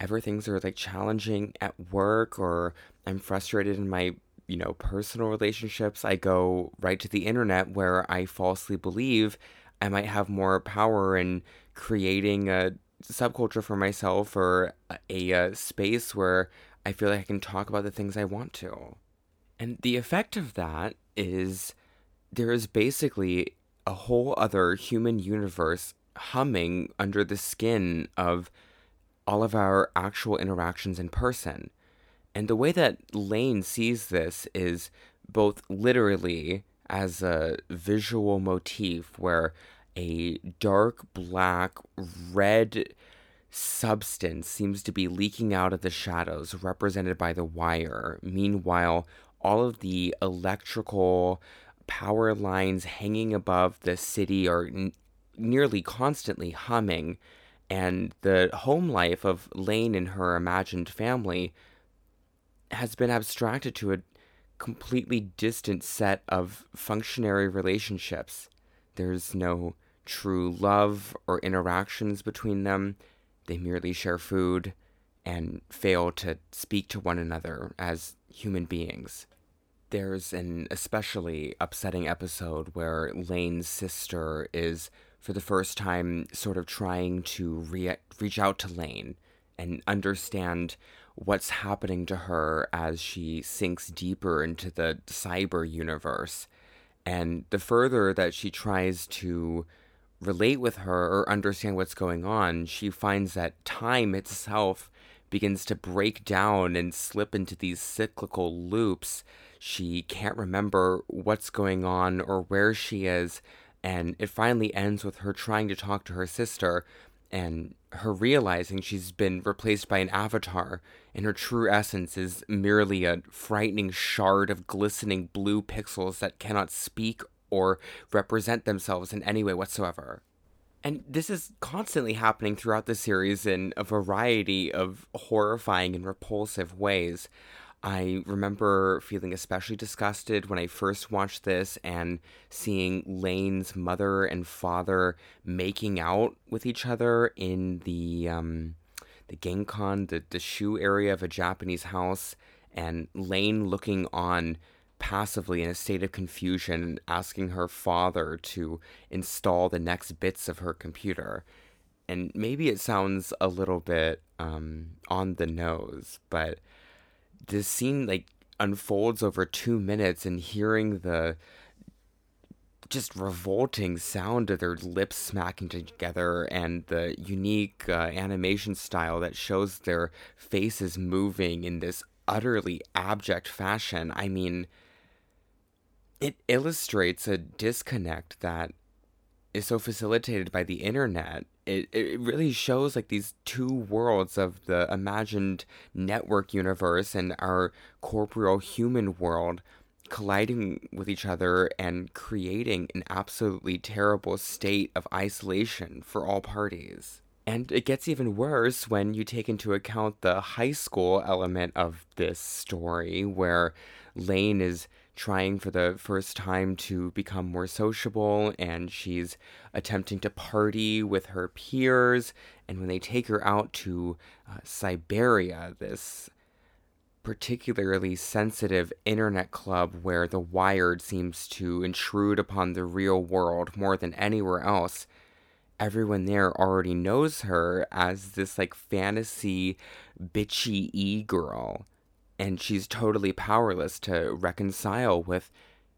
B: ever things are like challenging at work or I'm frustrated in my, you know, personal relationships. I go right to the internet where I falsely believe I might have more power in creating a subculture for myself or a, a space where I feel like I can talk about the things I want to. And the effect of that is there is basically a whole other human universe humming under the skin of all of our actual interactions in person. And the way that Lain sees this is both literally as a visual motif where a dark black red substance seems to be leaking out of the shadows represented by the wire. Meanwhile, all of the electrical power lines hanging above the city are n- nearly constantly humming, and the home life of Lain and her imagined family has been abstracted to a completely distant set of functionary relationships. There's no true love or interactions between them. They merely share food and fail to speak to one another as human beings. There's an especially upsetting episode where Lain's sister is, for the first time, sort of trying to re- reach out to Lain and understand what's happening to her as she sinks deeper into the cyber universe. And the further that she tries to relate with her or understand what's going on, she finds that time itself begins to break down and slip into these cyclical loops. She can't remember what's going on or where she is, and it finally ends with her trying to talk to her sister and her realizing she's been replaced by an avatar, and her true essence is merely a frightening shard of glistening blue pixels that cannot speak or represent themselves in any way whatsoever. And this is constantly happening throughout the series in a variety of horrifying and repulsive ways. I remember feeling especially disgusted when I first watched this and seeing Lain's mother and father making out with each other in the um, the Genkan, the, the shoe area of a Japanese house, and Lain looking on passively in a state of confusion asking her father to install the next bits of her computer. And maybe it sounds a little bit um, on the nose, but this scene like unfolds over two minutes and hearing the just revolting sound of their lips smacking together and the unique uh, animation style that shows their faces moving in this utterly abject fashion. I mean, it illustrates a disconnect that is so facilitated by the internet. It, it really shows like these two worlds of the imagined network universe and our corporeal human world colliding with each other and creating an absolutely terrible state of isolation for all parties. And it gets even worse when you take into account the high school element of this story, where Lain is trying for the first time to become more sociable and she's attempting to party with her peers. And when they take her out to uh, Cyberia, this particularly sensitive internet club where the wired seems to intrude upon the real world more than anywhere else, everyone there already knows her as this like fantasy bitchy e girl and she's totally powerless to reconcile with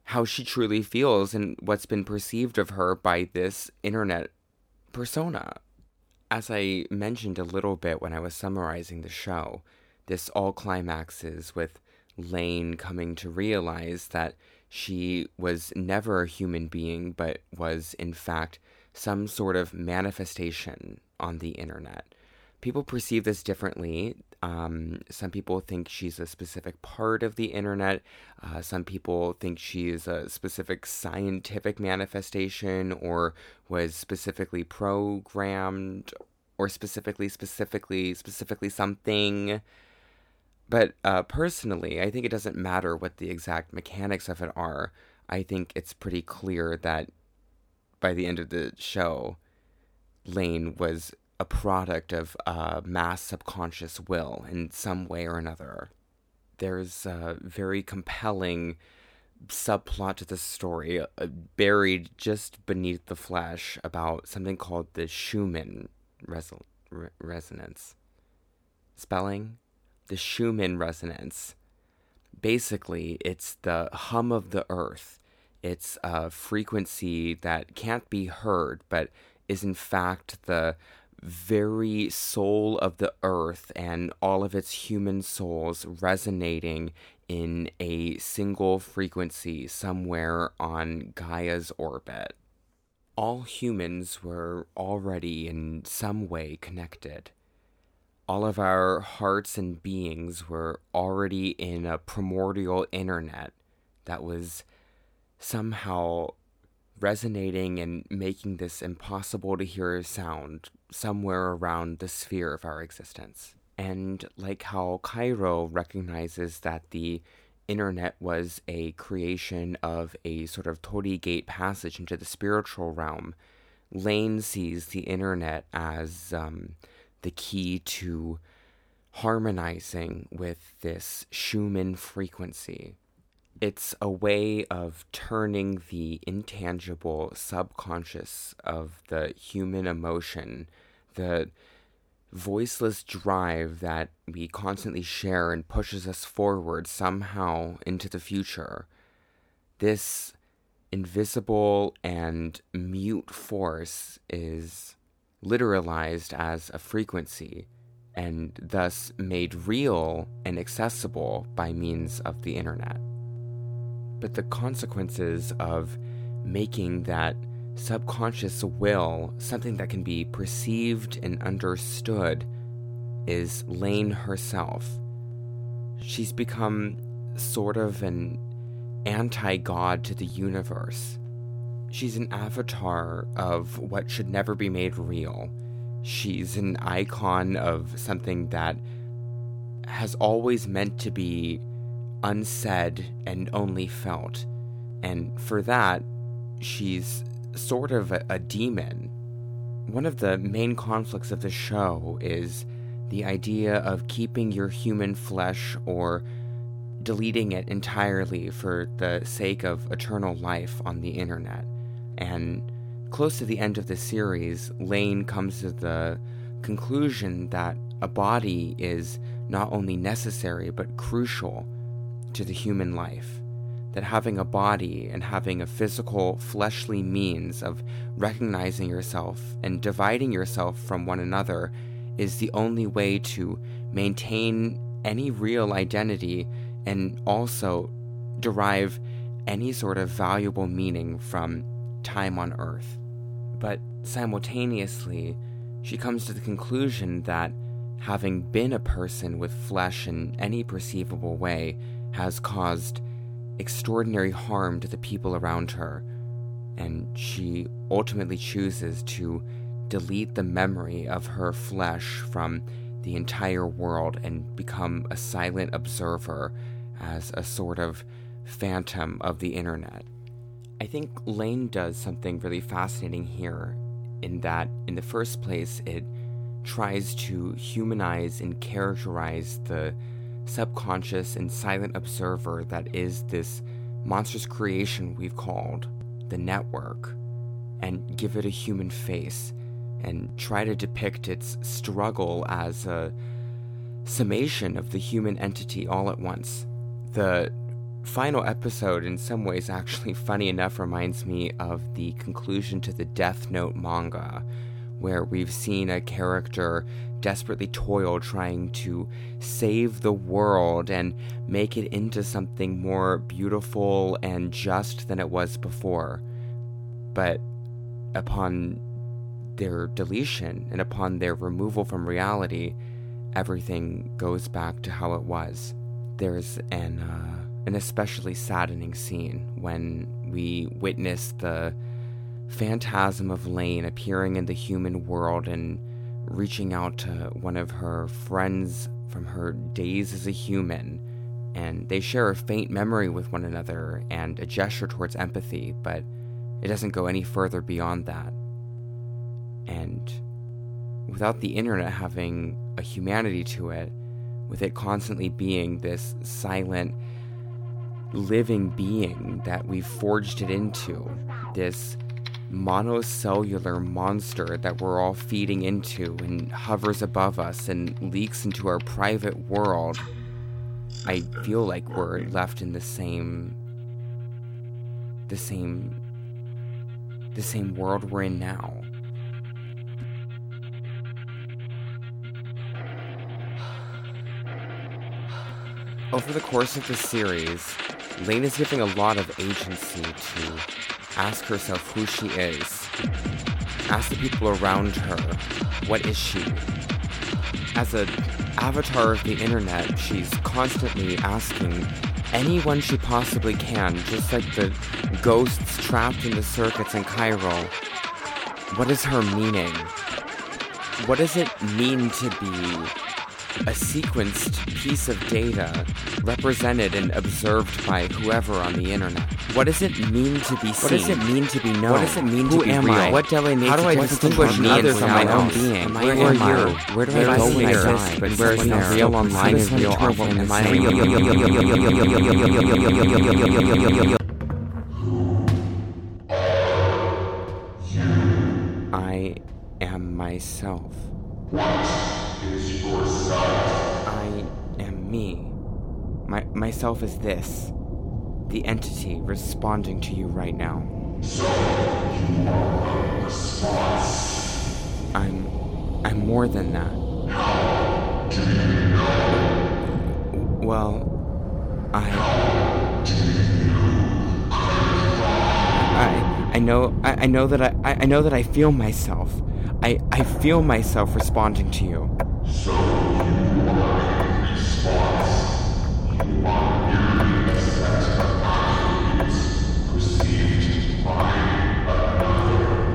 B: how she truly feels and what's been perceived of her by this internet persona. As I mentioned a little bit when I was summarizing the show, this all climaxes with Lain coming to realize that she was never a human being, but was in fact some sort of manifestation on the internet. People perceive this differently. Um, some people think she's a specific part of the internet. Uh, some people think she's a specific scientific manifestation or was specifically programmed or specifically, specifically, specifically something. But uh, personally, I think it doesn't matter what the exact mechanics of it are. I think it's pretty clear that by the end of the show, Lain was a product of uh, mass subconscious will in some way or another. There's a very compelling subplot to this story uh, buried just beneath the flesh about something called the Schumann reso- re- resonance. Spelling? The Schumann resonance.
E: basically, it's the hum of the earth. It's a frequency that can't be heard, but is in fact the very soul of the earth and all of its human souls resonating in a single frequency somewhere on Gaia's orbit. All humans were already in some way connected. All of our hearts and beings were already in a primordial internet that was somehow resonating and making this impossible to hear sound somewhere around the sphere of our existence. And like how Kairo recognizes that the internet was a creation of a sort of torii gate passage into the spiritual realm, Lain sees the internet as um, the key to harmonizing with this Schumann frequency. It's a way of turning the intangible subconscious of the human emotion, the voiceless drive that we constantly share and pushes us forward somehow into the future. This invisible and mute force is literalized as a frequency and thus made real and accessible by means of the internet. But the consequences of making that subconscious will something that can be perceived and understood is Lain herself. She's become sort of an anti god to the universe. She's an avatar of what should never be made real. She's an icon of something that has always meant to be unsaid and only felt. And for that, she's sort of a, a, demon. One of the main conflicts of the show is the idea of keeping your human flesh or deleting it entirely for the sake of eternal life on the internet. And close to the end of the series, Lain comes to the conclusion that a body is not only necessary but crucial to the human life. That having a body and having a physical, fleshly means of recognizing yourself and dividing yourself from one another is the only way to maintain any real identity and also derive any sort of valuable meaning from time on Earth. But simultaneously, she comes to the conclusion that having been a person with flesh in any perceivable way has caused extraordinary harm to the people around her, and she ultimately chooses to delete the memory of her flesh from the entire world and become a silent observer as a sort of phantom of the internet. I think Lain does something really fascinating here in that, in the first place, it tries to humanize and characterize the subconscious and silent observer that is this monstrous creation we've called the network and give it a human face and try to depict its struggle as a summation of the human entity all at once. The final episode, in some ways, actually funny enough, reminds me of the conclusion to the Death Note manga, where we've seen a character desperately toil trying to save the world and make it into something more beautiful and just than it was before. But upon their deletion and upon their removal from reality, everything goes back to how it was. There's an uh, an especially saddening scene when we witness the phantasm of Lain appearing in the human world and reaching out to one of her friends from her days as a human. And they share a faint memory with one another and a gesture towards empathy, but it doesn't go any further beyond that. And without the internet having a humanity to it, with it constantly being this silent, living being that we've forged it into, this monocellular monster that we're all feeding into and hovers above us and leaks into our private world.
B: I feel like we're left in the same the same the same world we're in now. Over the course of the series, Lain is giving a lot of agency to ask herself who she is. Ask the people around her, what is she? As an avatar of the internet, she's constantly asking anyone she possibly can, just like the ghosts trapped in the circuits in Kairo. What is her meaning? What does it mean to be a sequenced piece of data represented and observed by whoever on the internet? What does it mean to be seen?
E: What does it mean to be known?
B: What does it mean
E: Who
B: to be
E: am
B: real?
E: I?
B: What do I
E: How do I distinguish me
B: others
E: from
B: my own being? Where
E: or
B: am
E: you?
B: I?
E: Where do
B: Where
E: I
B: do
E: go
B: I
E: when I?
B: But
E: Where's the real online and real Am I
B: same? I am myself. I am me. My myself is this. The entity responding to you right now. I'm I'm more than that. Well, I I I know I, I know that I I know that I feel myself. I I feel myself responding to you.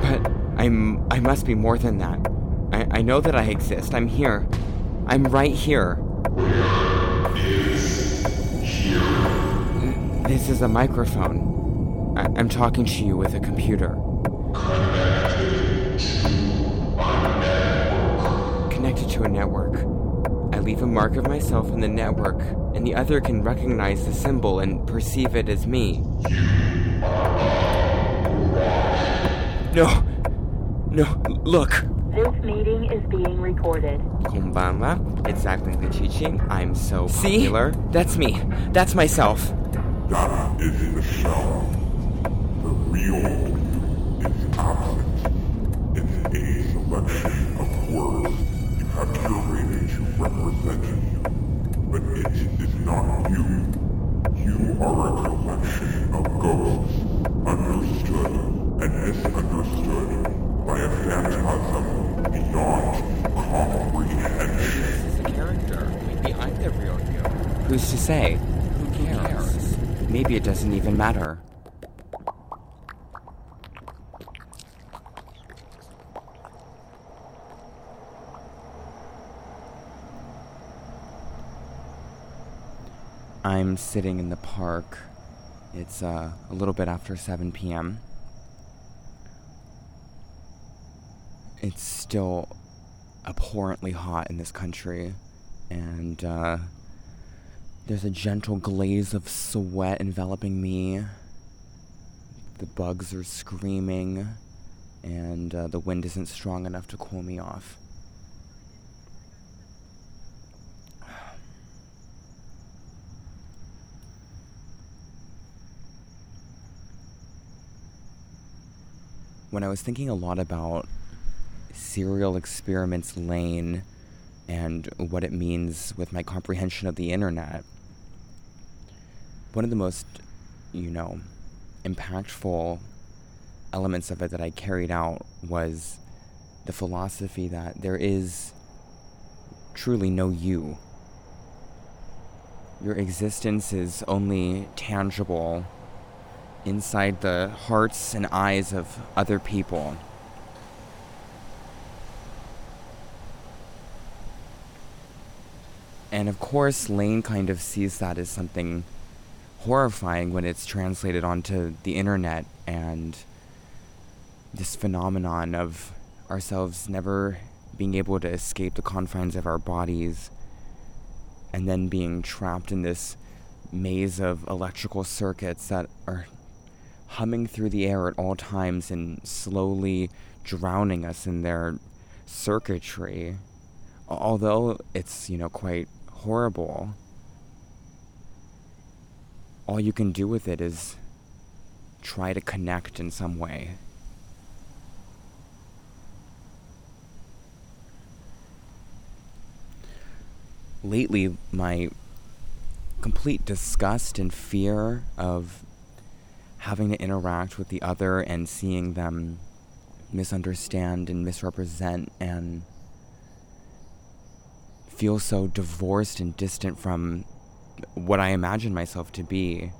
B: But I'm I must be more than that. I, I know that I exist. I'm here. I'm right here. This is a microphone. I, I'm talking to you with a computer. Connected to a network. I leave a mark of myself in the network, and the other can recognize the symbol and perceive it as me. No! No, look!
F: This meeting is being recorded.
B: Konbanwa, it's Zachary Chichi. I'm so popular. That's me. That's myself.
G: That is the shell. The real you is absent. It's a selection of words you have curated to represent you. But it is not you. You are a collection of ghosts, understood and misunderstood by a phantasm beyond comprehension.
B: This is character. Maybe I'm the real you. Who's to say? Who cares? Maybe it doesn't even matter. I'm sitting in the park. It's uh, a little bit after 7 p.m. It's still abhorrently hot in this country, and uh, there's a gentle glaze of sweat enveloping me. The bugs are screaming, and uh, the wind isn't strong enough to cool me off. When I was thinking a lot about serial experiments Lain and what it means with my comprehension of the internet, one of the most, you know, impactful elements of it that I carried out was the philosophy that there is truly no you. Your existence is only tangible inside the hearts and eyes of other people. And of course, Lain kind of sees that as something horrifying when it's translated onto the internet and this phenomenon of ourselves never being able to escape the confines of our bodies and then being trapped in this maze of electrical circuits that are humming through the air at all times and slowly drowning us in their circuitry. Although it's, you know, quite horrible, all you can do with it is try to connect in some way. Lately, my complete disgust and fear of having to interact with the other and seeing them misunderstand and misrepresent and feel so divorced and distant from what I imagine myself to be.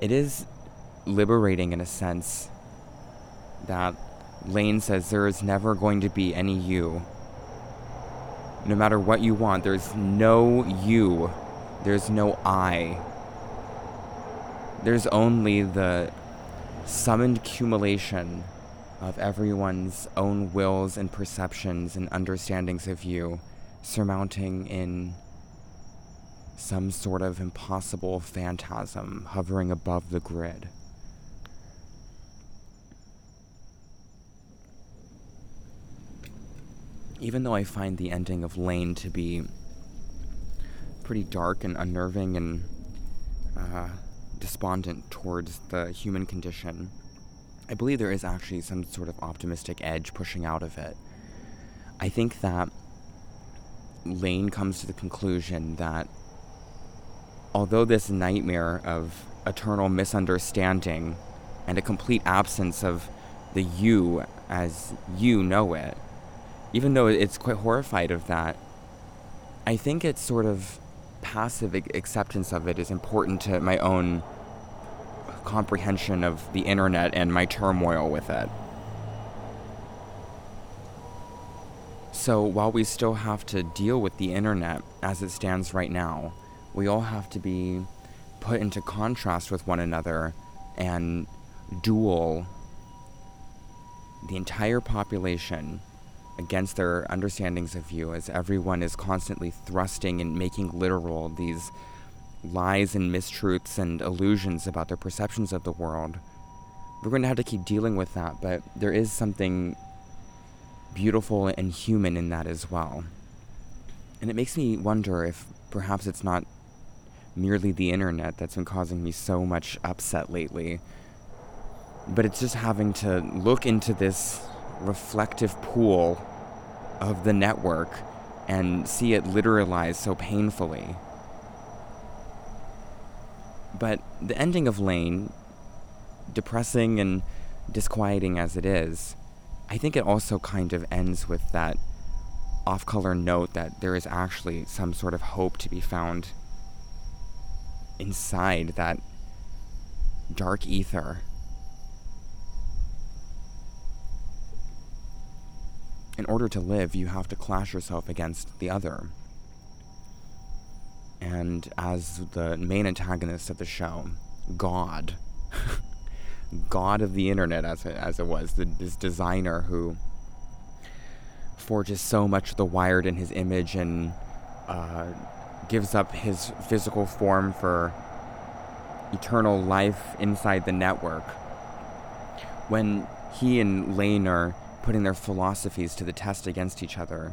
B: It is liberating in a sense that Lain says there is never going to be any you. No matter what you want, there's no you. There's no I. There's only the summoned accumulation of everyone's own wills and perceptions and understandings of you surmounting in some sort of impossible phantasm hovering above the grid. Even though I find the ending of Lain to be pretty dark and unnerving and uh, despondent towards the human condition, I believe there is actually some sort of optimistic edge pushing out of it. I think that Lain comes to the conclusion that although this nightmare of eternal misunderstanding and a complete absence of the you as you know it, even though it's quite horrified of that, I think it's sort of passive acceptance of it is important to my own comprehension of the internet and my turmoil with it. So while we still have to deal with the internet as it stands right now, we all have to be put into contrast with one another and duel the entire population against their understandings of you as everyone is constantly thrusting and making literal these lies and mistruths and illusions about their perceptions of the world. We're going to have to keep dealing with that, but there is something beautiful and human in that as well. And it makes me wonder if perhaps it's not merely the internet that's been causing me so much upset lately, but it's just having to look into this reflective pool of the network and see it literalized so painfully. But the ending of Lain, depressing and disquieting as it is, I think it also kind of ends with that off color note that there is actually some sort of hope to be found inside that dark ether. In order to live, you have to clash yourself against the other. And as the main antagonist of the show, God, God of the internet, as it, as it was, the, this designer who forges so much of the wired in his image and uh, gives up his physical form for eternal life inside the network. When he and Lain are putting their philosophies to the test against each other,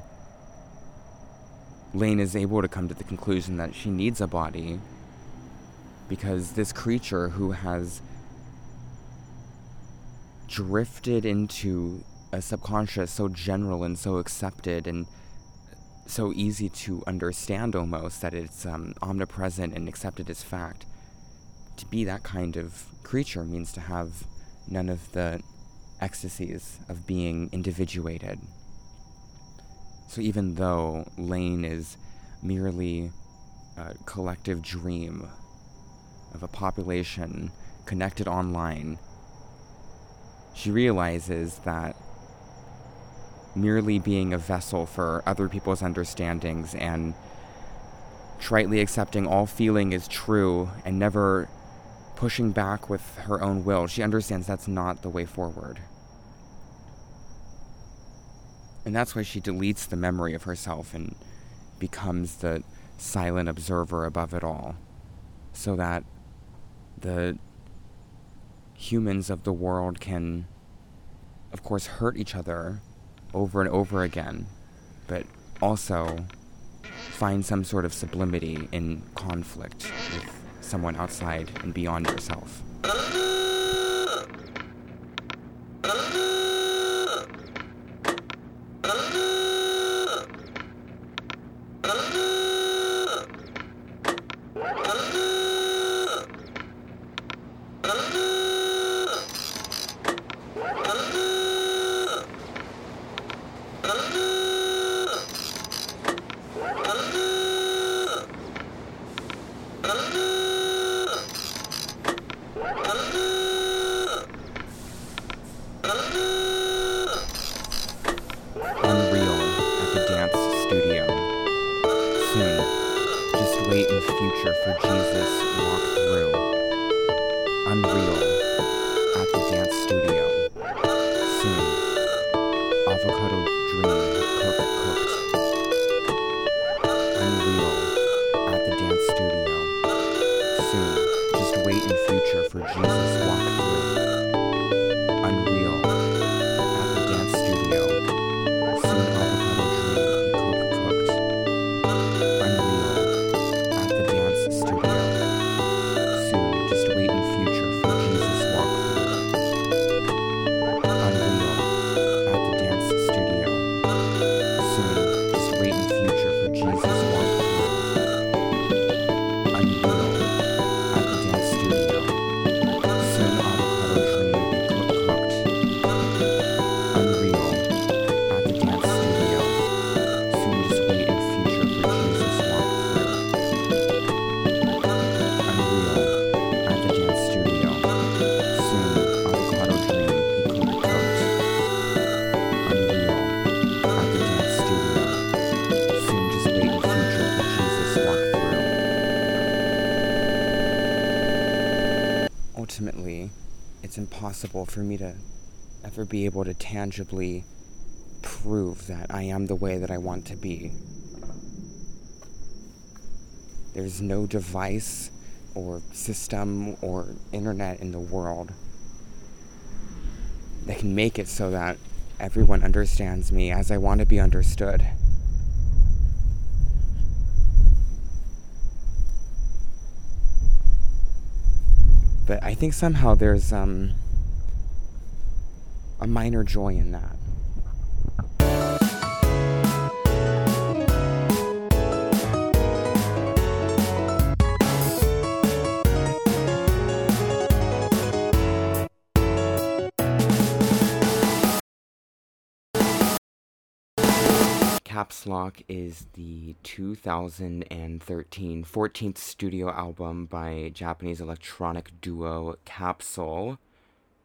B: Lain is able to come to the conclusion that she needs a body because this creature who has drifted into a subconscious so general and so accepted and so easy to understand almost that it's um, omnipresent and accepted as fact. To be that kind of creature means to have none of the ecstasies of being individuated. So even though Lain is merely a collective dream of a population connected online, she realizes that merely being a vessel for other people's understandings and tritely accepting all feeling is true and never pushing back with her own will, she understands that's not the way forward. And that's why she deletes the memory of herself and becomes the silent observer above it all. So that the humans of the world can, of course, hurt each other over and over again, but also find some sort of sublimity in conflict with someone outside and beyond yourself. For me to ever be able to tangibly prove that I am the way that I want to be. There's no device or system or internet in the world that can make it so that everyone understands me as I want to be understood. But I think somehow there's um a minor joy in that. Caps Lock is the 2013 14th studio album by Japanese electronic duo Capsule,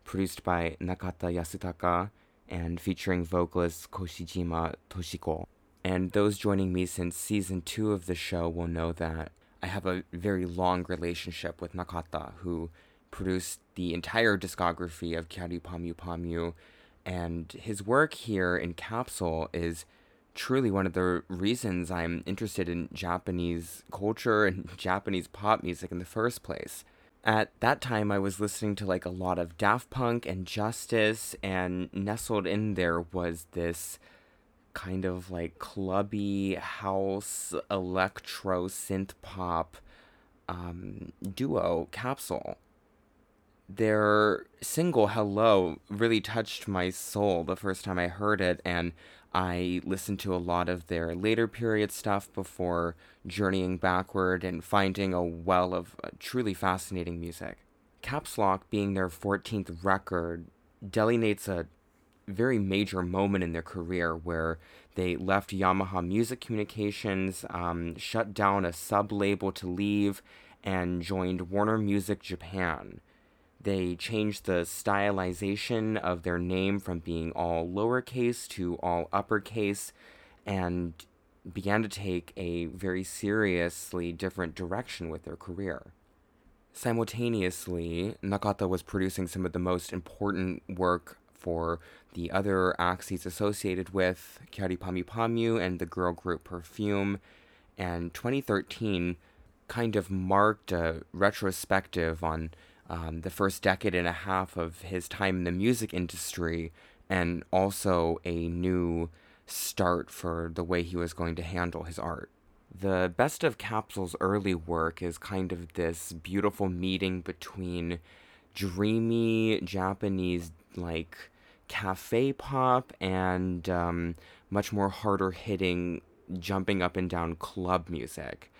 B: produced by Nakata Yasutaka and featuring vocalist Koshijima Toshiko. And those joining me since season 2 of the show will know that I have a very long relationship with Nakata, who produced the entire discography of Kyary Pamyu Pamyu, and his work here in Capsule is truly one of the reasons I'm interested in Japanese culture and Japanese pop music in the first place. At that time, I was listening to like a lot of Daft Punk and Justice, and nestled in there was this kind of like clubby house electro synth pop um, duo capsule. Their single hello really touched my soul the first time i heard it and i listened to a lot of their later period stuff before journeying backward and finding a well of uh, truly fascinating music caps lock being their 14th record delineates a very major moment in their career where they left Yamaha Music Communications, um, shut down a sub label to leave, and joined Warner Music Japan. They changed the stylization of their name from being all lowercase to all uppercase and began to take a very seriously different direction with their career. Simultaneously, Nakata was producing some of the most important work for the other axes associated with Kyary Pamyu Pamyu and the girl group Perfume, and 2013 kind of marked a retrospective on um, the first decade and a half of his time in the music industry, and also a new start for the way he was going to handle his art. the best of Capsule's early work is kind of this beautiful meeting between dreamy Japanese, like, cafe pop and um, much more harder hitting, jumping up and down club music.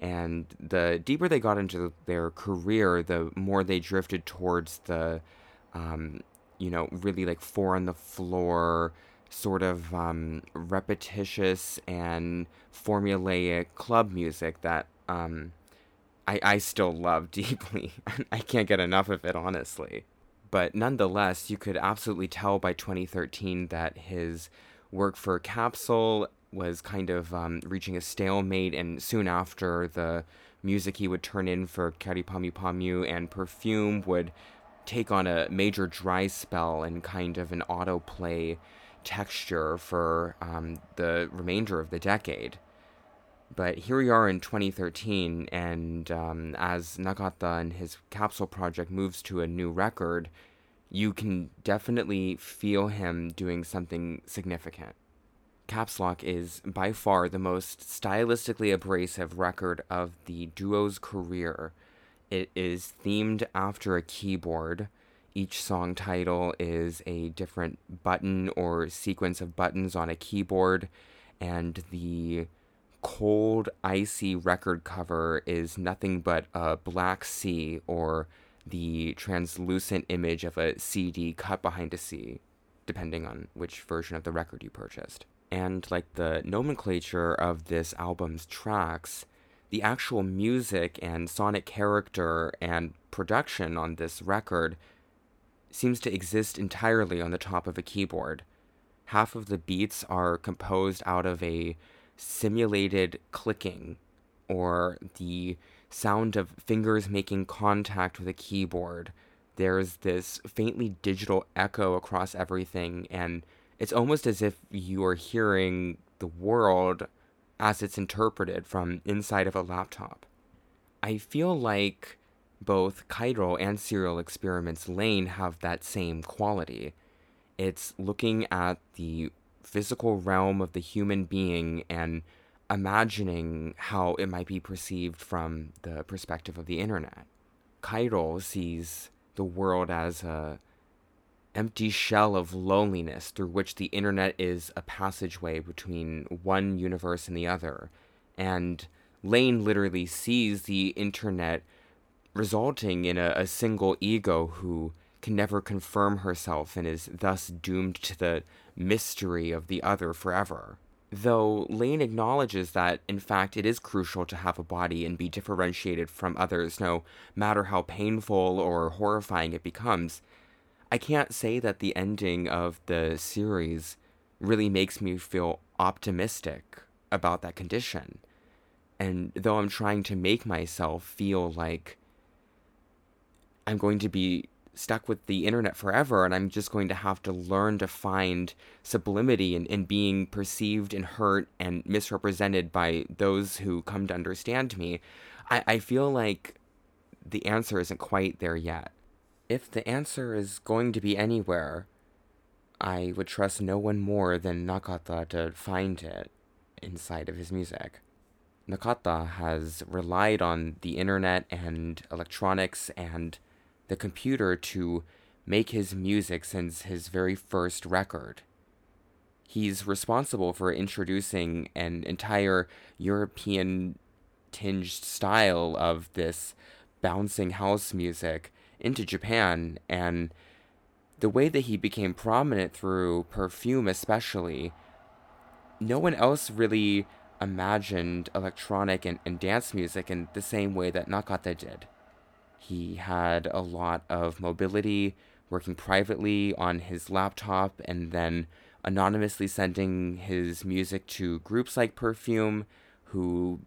B: And the deeper they got into their career, the more they drifted towards the, um, you know, really like four on the floor, sort of um, repetitious and formulaic club music that um, I, I still love deeply. I can't get enough of it, honestly. But nonetheless, you could absolutely tell by 2013 that his work for Capsule was kind of um, reaching a stalemate, and soon after, the music he would turn in for Kyary Pamyu and Perfume would take on a major dry spell and kind of an autoplay texture for um, the remainder of the decade. But here we are in 2013, and um, as Nakata and his capsule project moves to a new record, you can definitely feel him doing something significant. Caps Lock is by far the most stylistically abrasive record of the duo's career. It is themed after a keyboard. Each song title is a different button or sequence of buttons on a keyboard, and the cold, icy record cover is nothing but a black sea or the translucent image of a CD cut behind a sea, depending on which version of the record you purchased. And like the nomenclature of this album's tracks, the actual music and sonic character and production on this record seems to exist entirely on the top of a keyboard. Half of the beats are composed out of a simulated clicking or the sound of fingers making contact with a keyboard. There's this faintly digital echo across everything, and it's almost as if you are hearing the world as it's interpreted from inside of a laptop. I feel like both Kairo and Serial Experiments Lain have that same quality. It's looking at the physical realm of the human being and imagining how it might be perceived from the perspective of the internet. Kairo sees the world as a empty shell of loneliness through which the internet is a passageway between one universe and the other. And Lain literally sees the internet resulting in a, a single ego who can never confirm herself and is thus doomed to the mystery of the other forever. Though Lain acknowledges that, in fact, it is crucial to have a body and be differentiated from others, no matter how painful or horrifying it becomes, I can't say that the ending of the series really makes me feel optimistic about that condition. And though I'm trying to make myself feel like I'm going to be stuck with the internet forever and I'm just going to have to learn to find sublimity in, in being perceived and hurt and misrepresented by those who come to understand me, I, I feel like the answer isn't quite there yet. If the answer is going to be anywhere, I would trust no one more than Nakata to find it inside of his music. Nakata has relied on the internet and electronics and the computer to make his music since his very first record. He's responsible for introducing an entire European tinged style of this bouncing house music into Japan, and the way that he became prominent through Perfume, especially, no one else really imagined electronic and, and dance music in the same way that Nakata did. He had a lot of mobility, working privately on his laptop, and then anonymously sending his music to groups like Perfume, who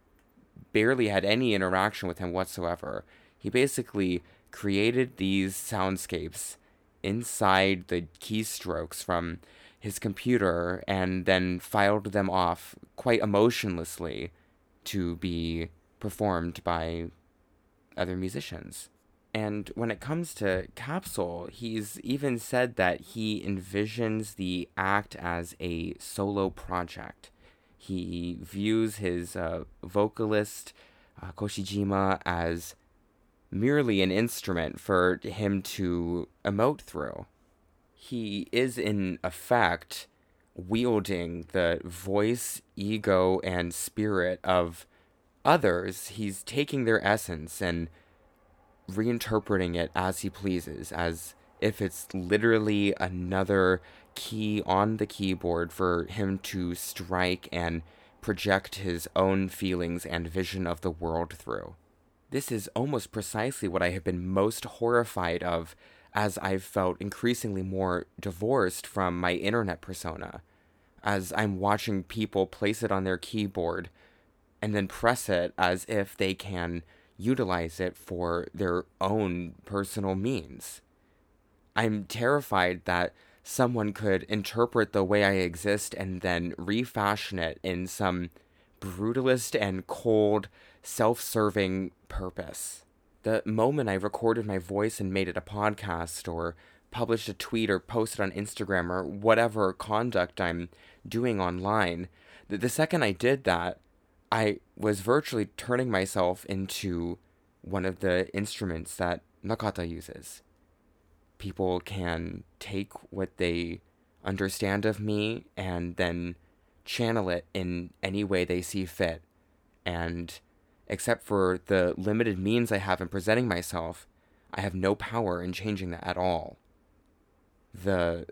B: barely had any interaction with him whatsoever. He basically created these soundscapes inside the keystrokes from his computer and then filed them off quite emotionlessly to be performed by other musicians. And when it comes to Capsule, he's even said that he envisions the act as a solo project. He views his uh, vocalist, uh, Koshijima, as merely an instrument for him to emote through. He is, in effect, wielding the voice, ego, and spirit of others. He's taking their essence and reinterpreting it as he pleases, as if it's literally another key on the keyboard for him to strike and project his own feelings and vision of the world through. This is almost precisely what I have been most horrified of as I've felt increasingly more divorced from my internet persona, as I'm watching people place it on their keyboard and then press it as if they can utilize it for their own personal means. I'm terrified that someone could interpret the way I exist and then refashion it in some brutalist and cold, self serving purpose. The moment I recorded my voice and made it a podcast or published a tweet or posted on Instagram or whatever conduct I'm doing online, the, the second I did that, I was virtually turning myself into one of the instruments that Nakata uses. People can take what they understand of me and then channel it in any way they see fit. And except for the limited means I have in presenting myself, I have no power in changing that at all. The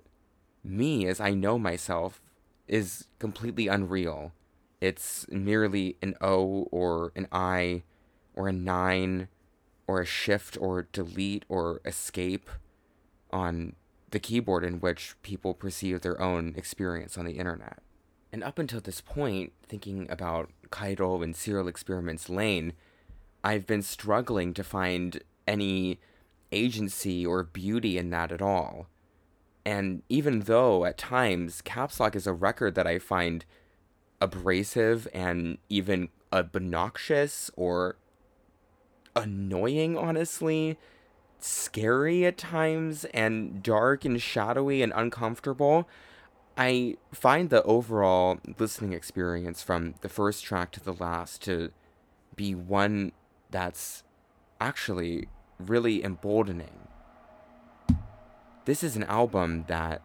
B: me as I know myself is completely unreal. It's merely an O or an I or a 9 or a shift or delete or escape on the keyboard in which people perceive their own experience on the internet. And up until this point, thinking about Kairo and Serial Experiments Lain, I've been struggling to find any agency or beauty in that at all. And even though at times Caps Lock is a record that I find abrasive and even obnoxious or annoying, honestly, scary at times, and dark and shadowy and uncomfortable, I find the overall listening experience from the first track to the last to be one that's actually really emboldening. This is an album that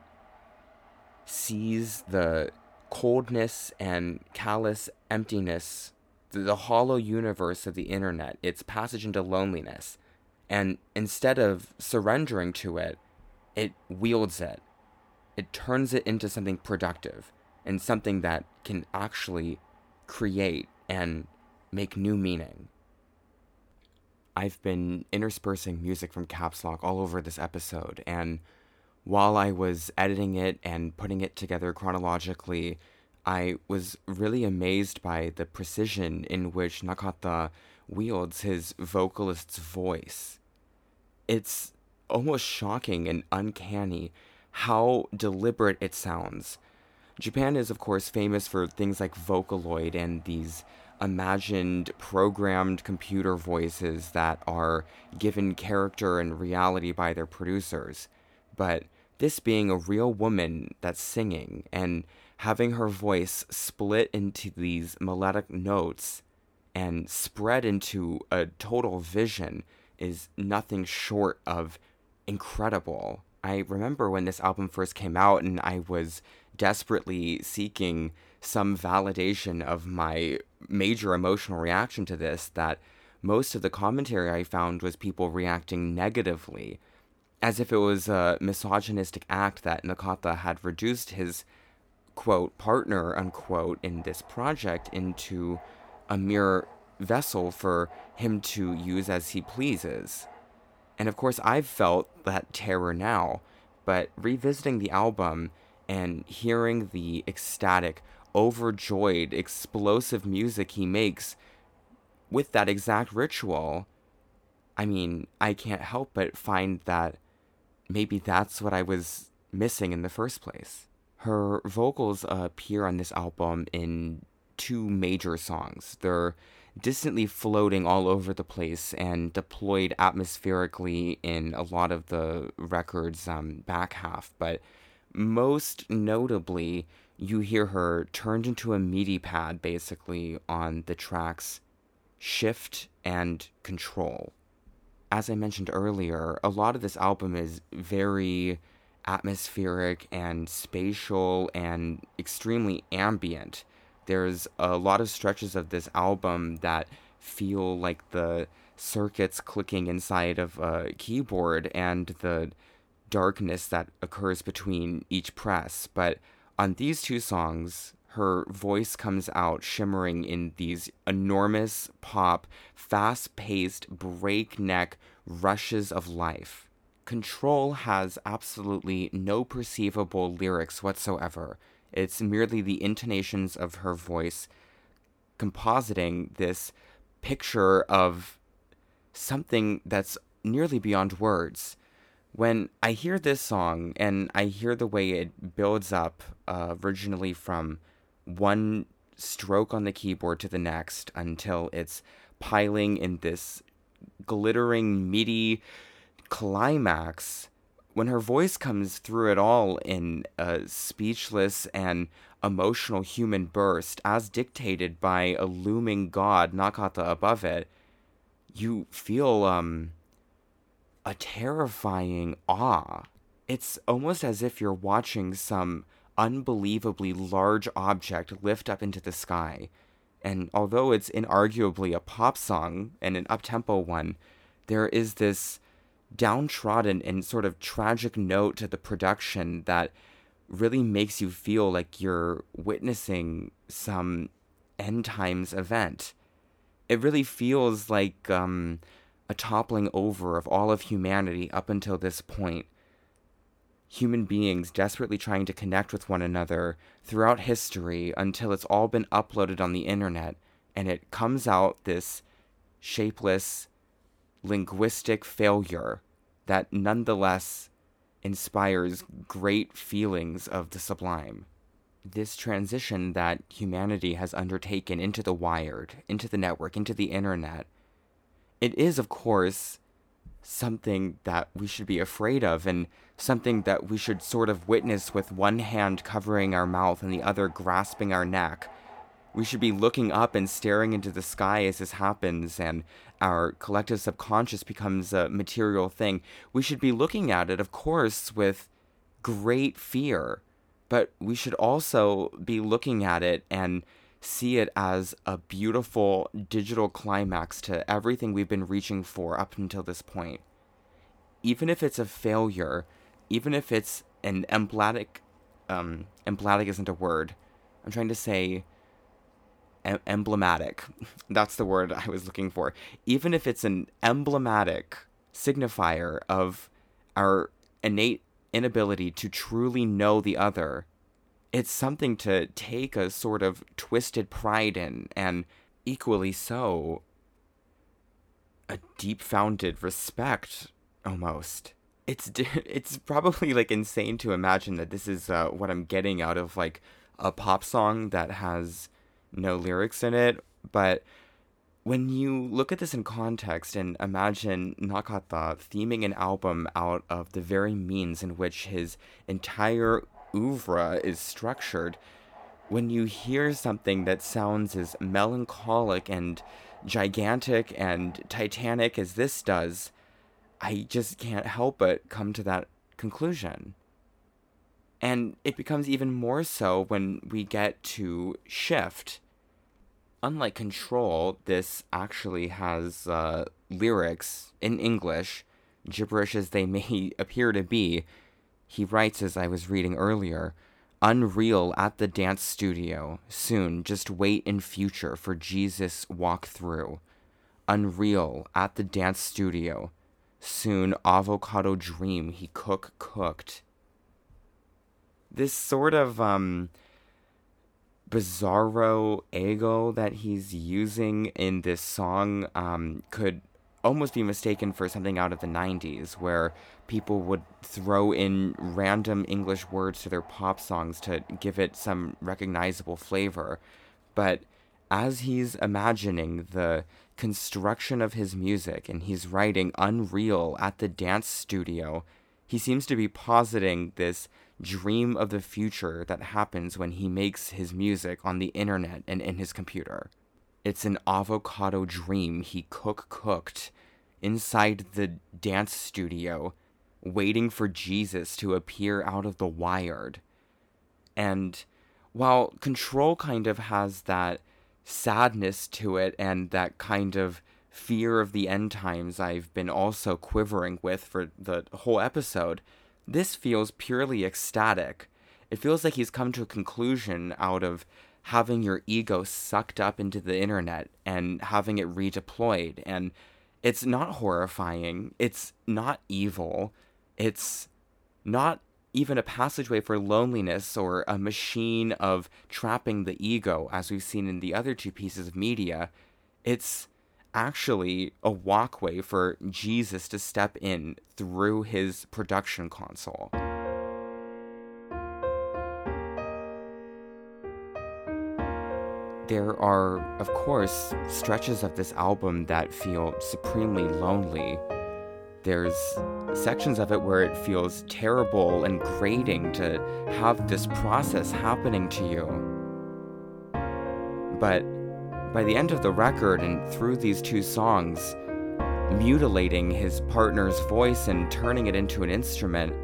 B: sees the coldness and callous emptiness, the, hollow universe of the internet, its passage into loneliness. And instead of surrendering to it, it wields it. It turns it into something productive and something that can actually create and make new meaning. I've been interspersing music from Caps Lock all over this episode, and while I was editing it and putting it together chronologically, I was really amazed by the precision in which Nakata wields his vocalist's voice. It's almost shocking and uncanny how deliberate it sounds. Japan is, of course, famous for things like Vocaloid and these imagined programmed computer voices that are given character and reality by their producers. But this being a real woman that's singing and having her voice split into these melodic notes and spread into a total vision is nothing short of incredible. I remember when this album first came out and I was desperately seeking some validation of my major emotional reaction to this that most of the commentary I found was people reacting negatively, as if it was a misogynistic act that Nakata had reduced his quote partner unquote in this project into a mere vessel for him to use as he pleases. And of course, I've felt that terror now, but revisiting the album and hearing the ecstatic, overjoyed, explosive music he makes with that exact ritual, I mean, I can't help but find that maybe that's what I was missing in the first place. Her vocals appear on this album in two major songs. They're distantly floating all over the place and deployed atmospherically in a lot of the record's um, back half, but most notably you hear her turned into a MIDI pad basically on the tracks Shift and Control. As I mentioned earlier, a lot of this album is very atmospheric and spatial and extremely ambient. There's a lot of stretches of this album that feel like the circuits clicking inside of a keyboard and the darkness that occurs between each press. But on these two songs, her voice comes out shimmering in these enormous pop, fast paced, breakneck rushes of life. Control has absolutely no perceivable lyrics whatsoever. It's merely the intonations of her voice compositing this picture of something that's nearly beyond words. When I hear this song and I hear the way it builds up uh, originally from one stroke on the keyboard to the next until it's piling in this glittering meaty climax, when her voice comes through it all in a speechless and emotional human burst, as dictated by a looming god Nakata above it, you feel um a terrifying awe. It's almost as if you're watching some unbelievably large object lift up into the sky. And although it's inarguably a pop song and an uptempo one, there is this downtrodden and sort of tragic note to the production that really makes you feel like you're witnessing some end times event. It really feels like um, a toppling over of all of humanity up until this point. Human beings desperately trying to connect with one another throughout history until it's all been uploaded on the internet and it comes out this shapeless, linguistic failure that nonetheless inspires great feelings of the sublime. This transition that humanity has undertaken into the wired, into the network, into the internet, it is, of course, something that we should be afraid of and something that we should sort of witness with one hand covering our mouth and the other grasping our neck. We should be looking up and staring into the sky as this happens and our collective subconscious becomes a material thing. We should be looking at it, of course, with great fear, but we should also be looking at it and see it as a beautiful digital climax to everything we've been reaching for up until this point. Even if it's a failure, even if it's an emblematic, um, emblematic isn't a word. I'm trying to say em- emblematic. That's the word I was looking for. Even if it's an emblematic signifier of our innate inability to truly know the other, it's something to take a sort of twisted pride in, and equally so, a deep founded respect almost. It's it's probably like insane to imagine that this is uh, what I'm getting out of like a pop song that has no lyrics in it, but when you look at this in context and imagine Nakata theming an album out of the very means in which his entire oeuvre is structured, when you hear something that sounds as melancholic and gigantic and titanic as this does, I just can't help but come to that conclusion. And it becomes even more so when we get to Shift. Unlike Control, this actually has uh, lyrics in English, gibberish as they may appear to be. He writes, as I was reading earlier, Unreal at the dance studio. Soon, just wait in future for Jesus walk through. Unreal at the dance studio. Soon, avocado dream he cook cooked this sort of um bizarro ego that he's using in this song um could almost be mistaken for something out of the 90s where people would throw in random english words to their pop songs to give it some recognizable flavor. But as he's imagining the construction of his music and he's writing unreal at the dance studio he seems to be positing this dream of the future that happens when he makes his music on the internet and in his computer. It's an avocado dream he cook cooked inside the dance studio, waiting for Jesus to appear out of the wired. And while Control kind of has that sadness to it and that kind of fear of the end times I've been also quivering with for the whole episode, this feels purely ecstatic. It feels like he's come to a conclusion out of having your ego sucked up into the internet and having it redeployed. And it's not horrifying, it's not evil, it's not even a passageway for loneliness or a machine of trapping the ego, as we've seen in the other two pieces of media. It's actually a walkway for Jesus to step in through his production console. There are, of course, stretches of this album that feel supremely lonely. There's sections of it where it feels terrible and grating to have this process happening to you. But by the end of the record and through these two songs, mutilating his partner's voice and turning it into an instrument,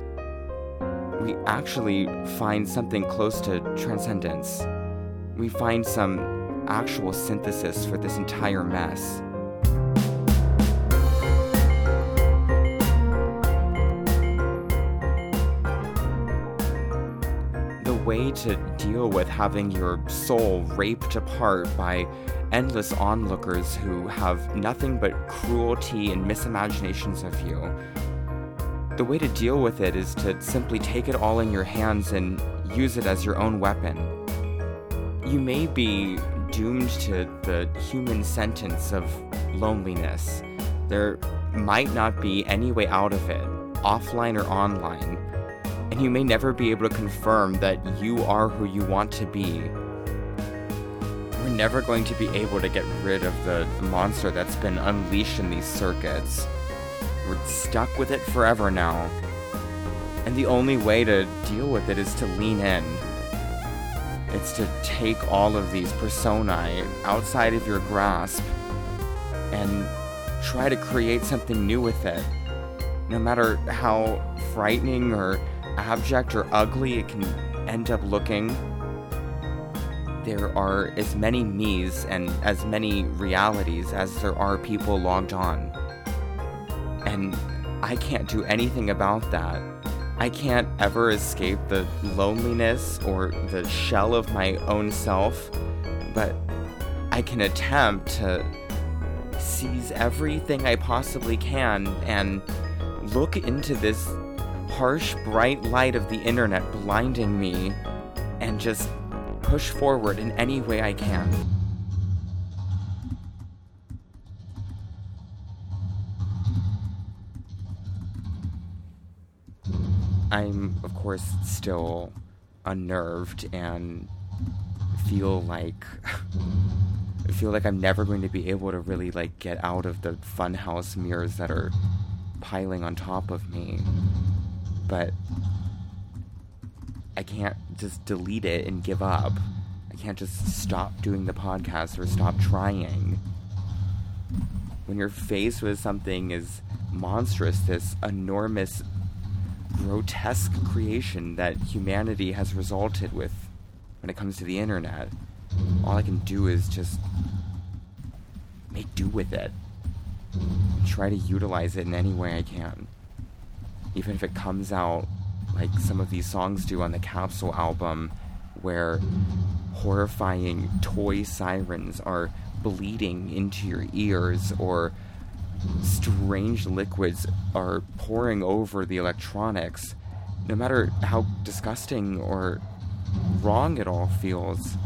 B: we actually find something close to transcendence. We find some actual synthesis for this entire mess. Way to deal with having your soul raped apart by endless onlookers who have nothing but cruelty and misimaginations of you. The way to deal with it is to simply take it all in your hands and use it as your own weapon. You may be doomed to the human sentence of loneliness. There might not be any way out of it, offline or online, and you may never be able to confirm that you are who you want to be. We're never going to be able to get rid of the monster that's been unleashed in these circuits. We're stuck with it forever now. And the only way to deal with it is to lean in. It's to take all of these personae outside of your grasp and try to create something new with it. No matter how frightening or abject or ugly it can end up looking, there are as many me's and as many realities as there are people logged on. And I can't do anything about that. I can't ever escape the loneliness or the shell of my own self, but I can attempt to seize everything I possibly can and look into this harsh, bright light of the internet blinding me and just push forward in any way I can. I'm, of course, still unnerved and feel like feel like I'm never going to be able to really like get out of the funhouse mirrors that are piling on top of me. But I can't just delete it and give up. I can't just stop doing the podcast or stop trying. When you're faced with something as monstrous, this enormous grotesque creation that humanity has resulted with when it comes to the internet. All I can do is just make do with it. Try to utilize it in any way I can. Even if it comes out like some of these songs do on the Capsule album, where horrifying toy sirens are bleeding into your ears or strange liquids are pouring over the electronics, no matter how disgusting or wrong it all feels,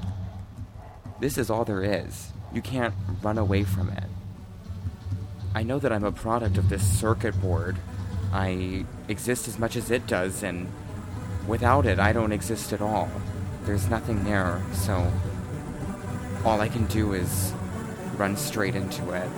B: this is all there is. You can't run away from it. I know that I'm a product of this circuit board. I exist as much as it does, and without it, I don't exist at all. There's nothing there, so all I can do is run straight into it.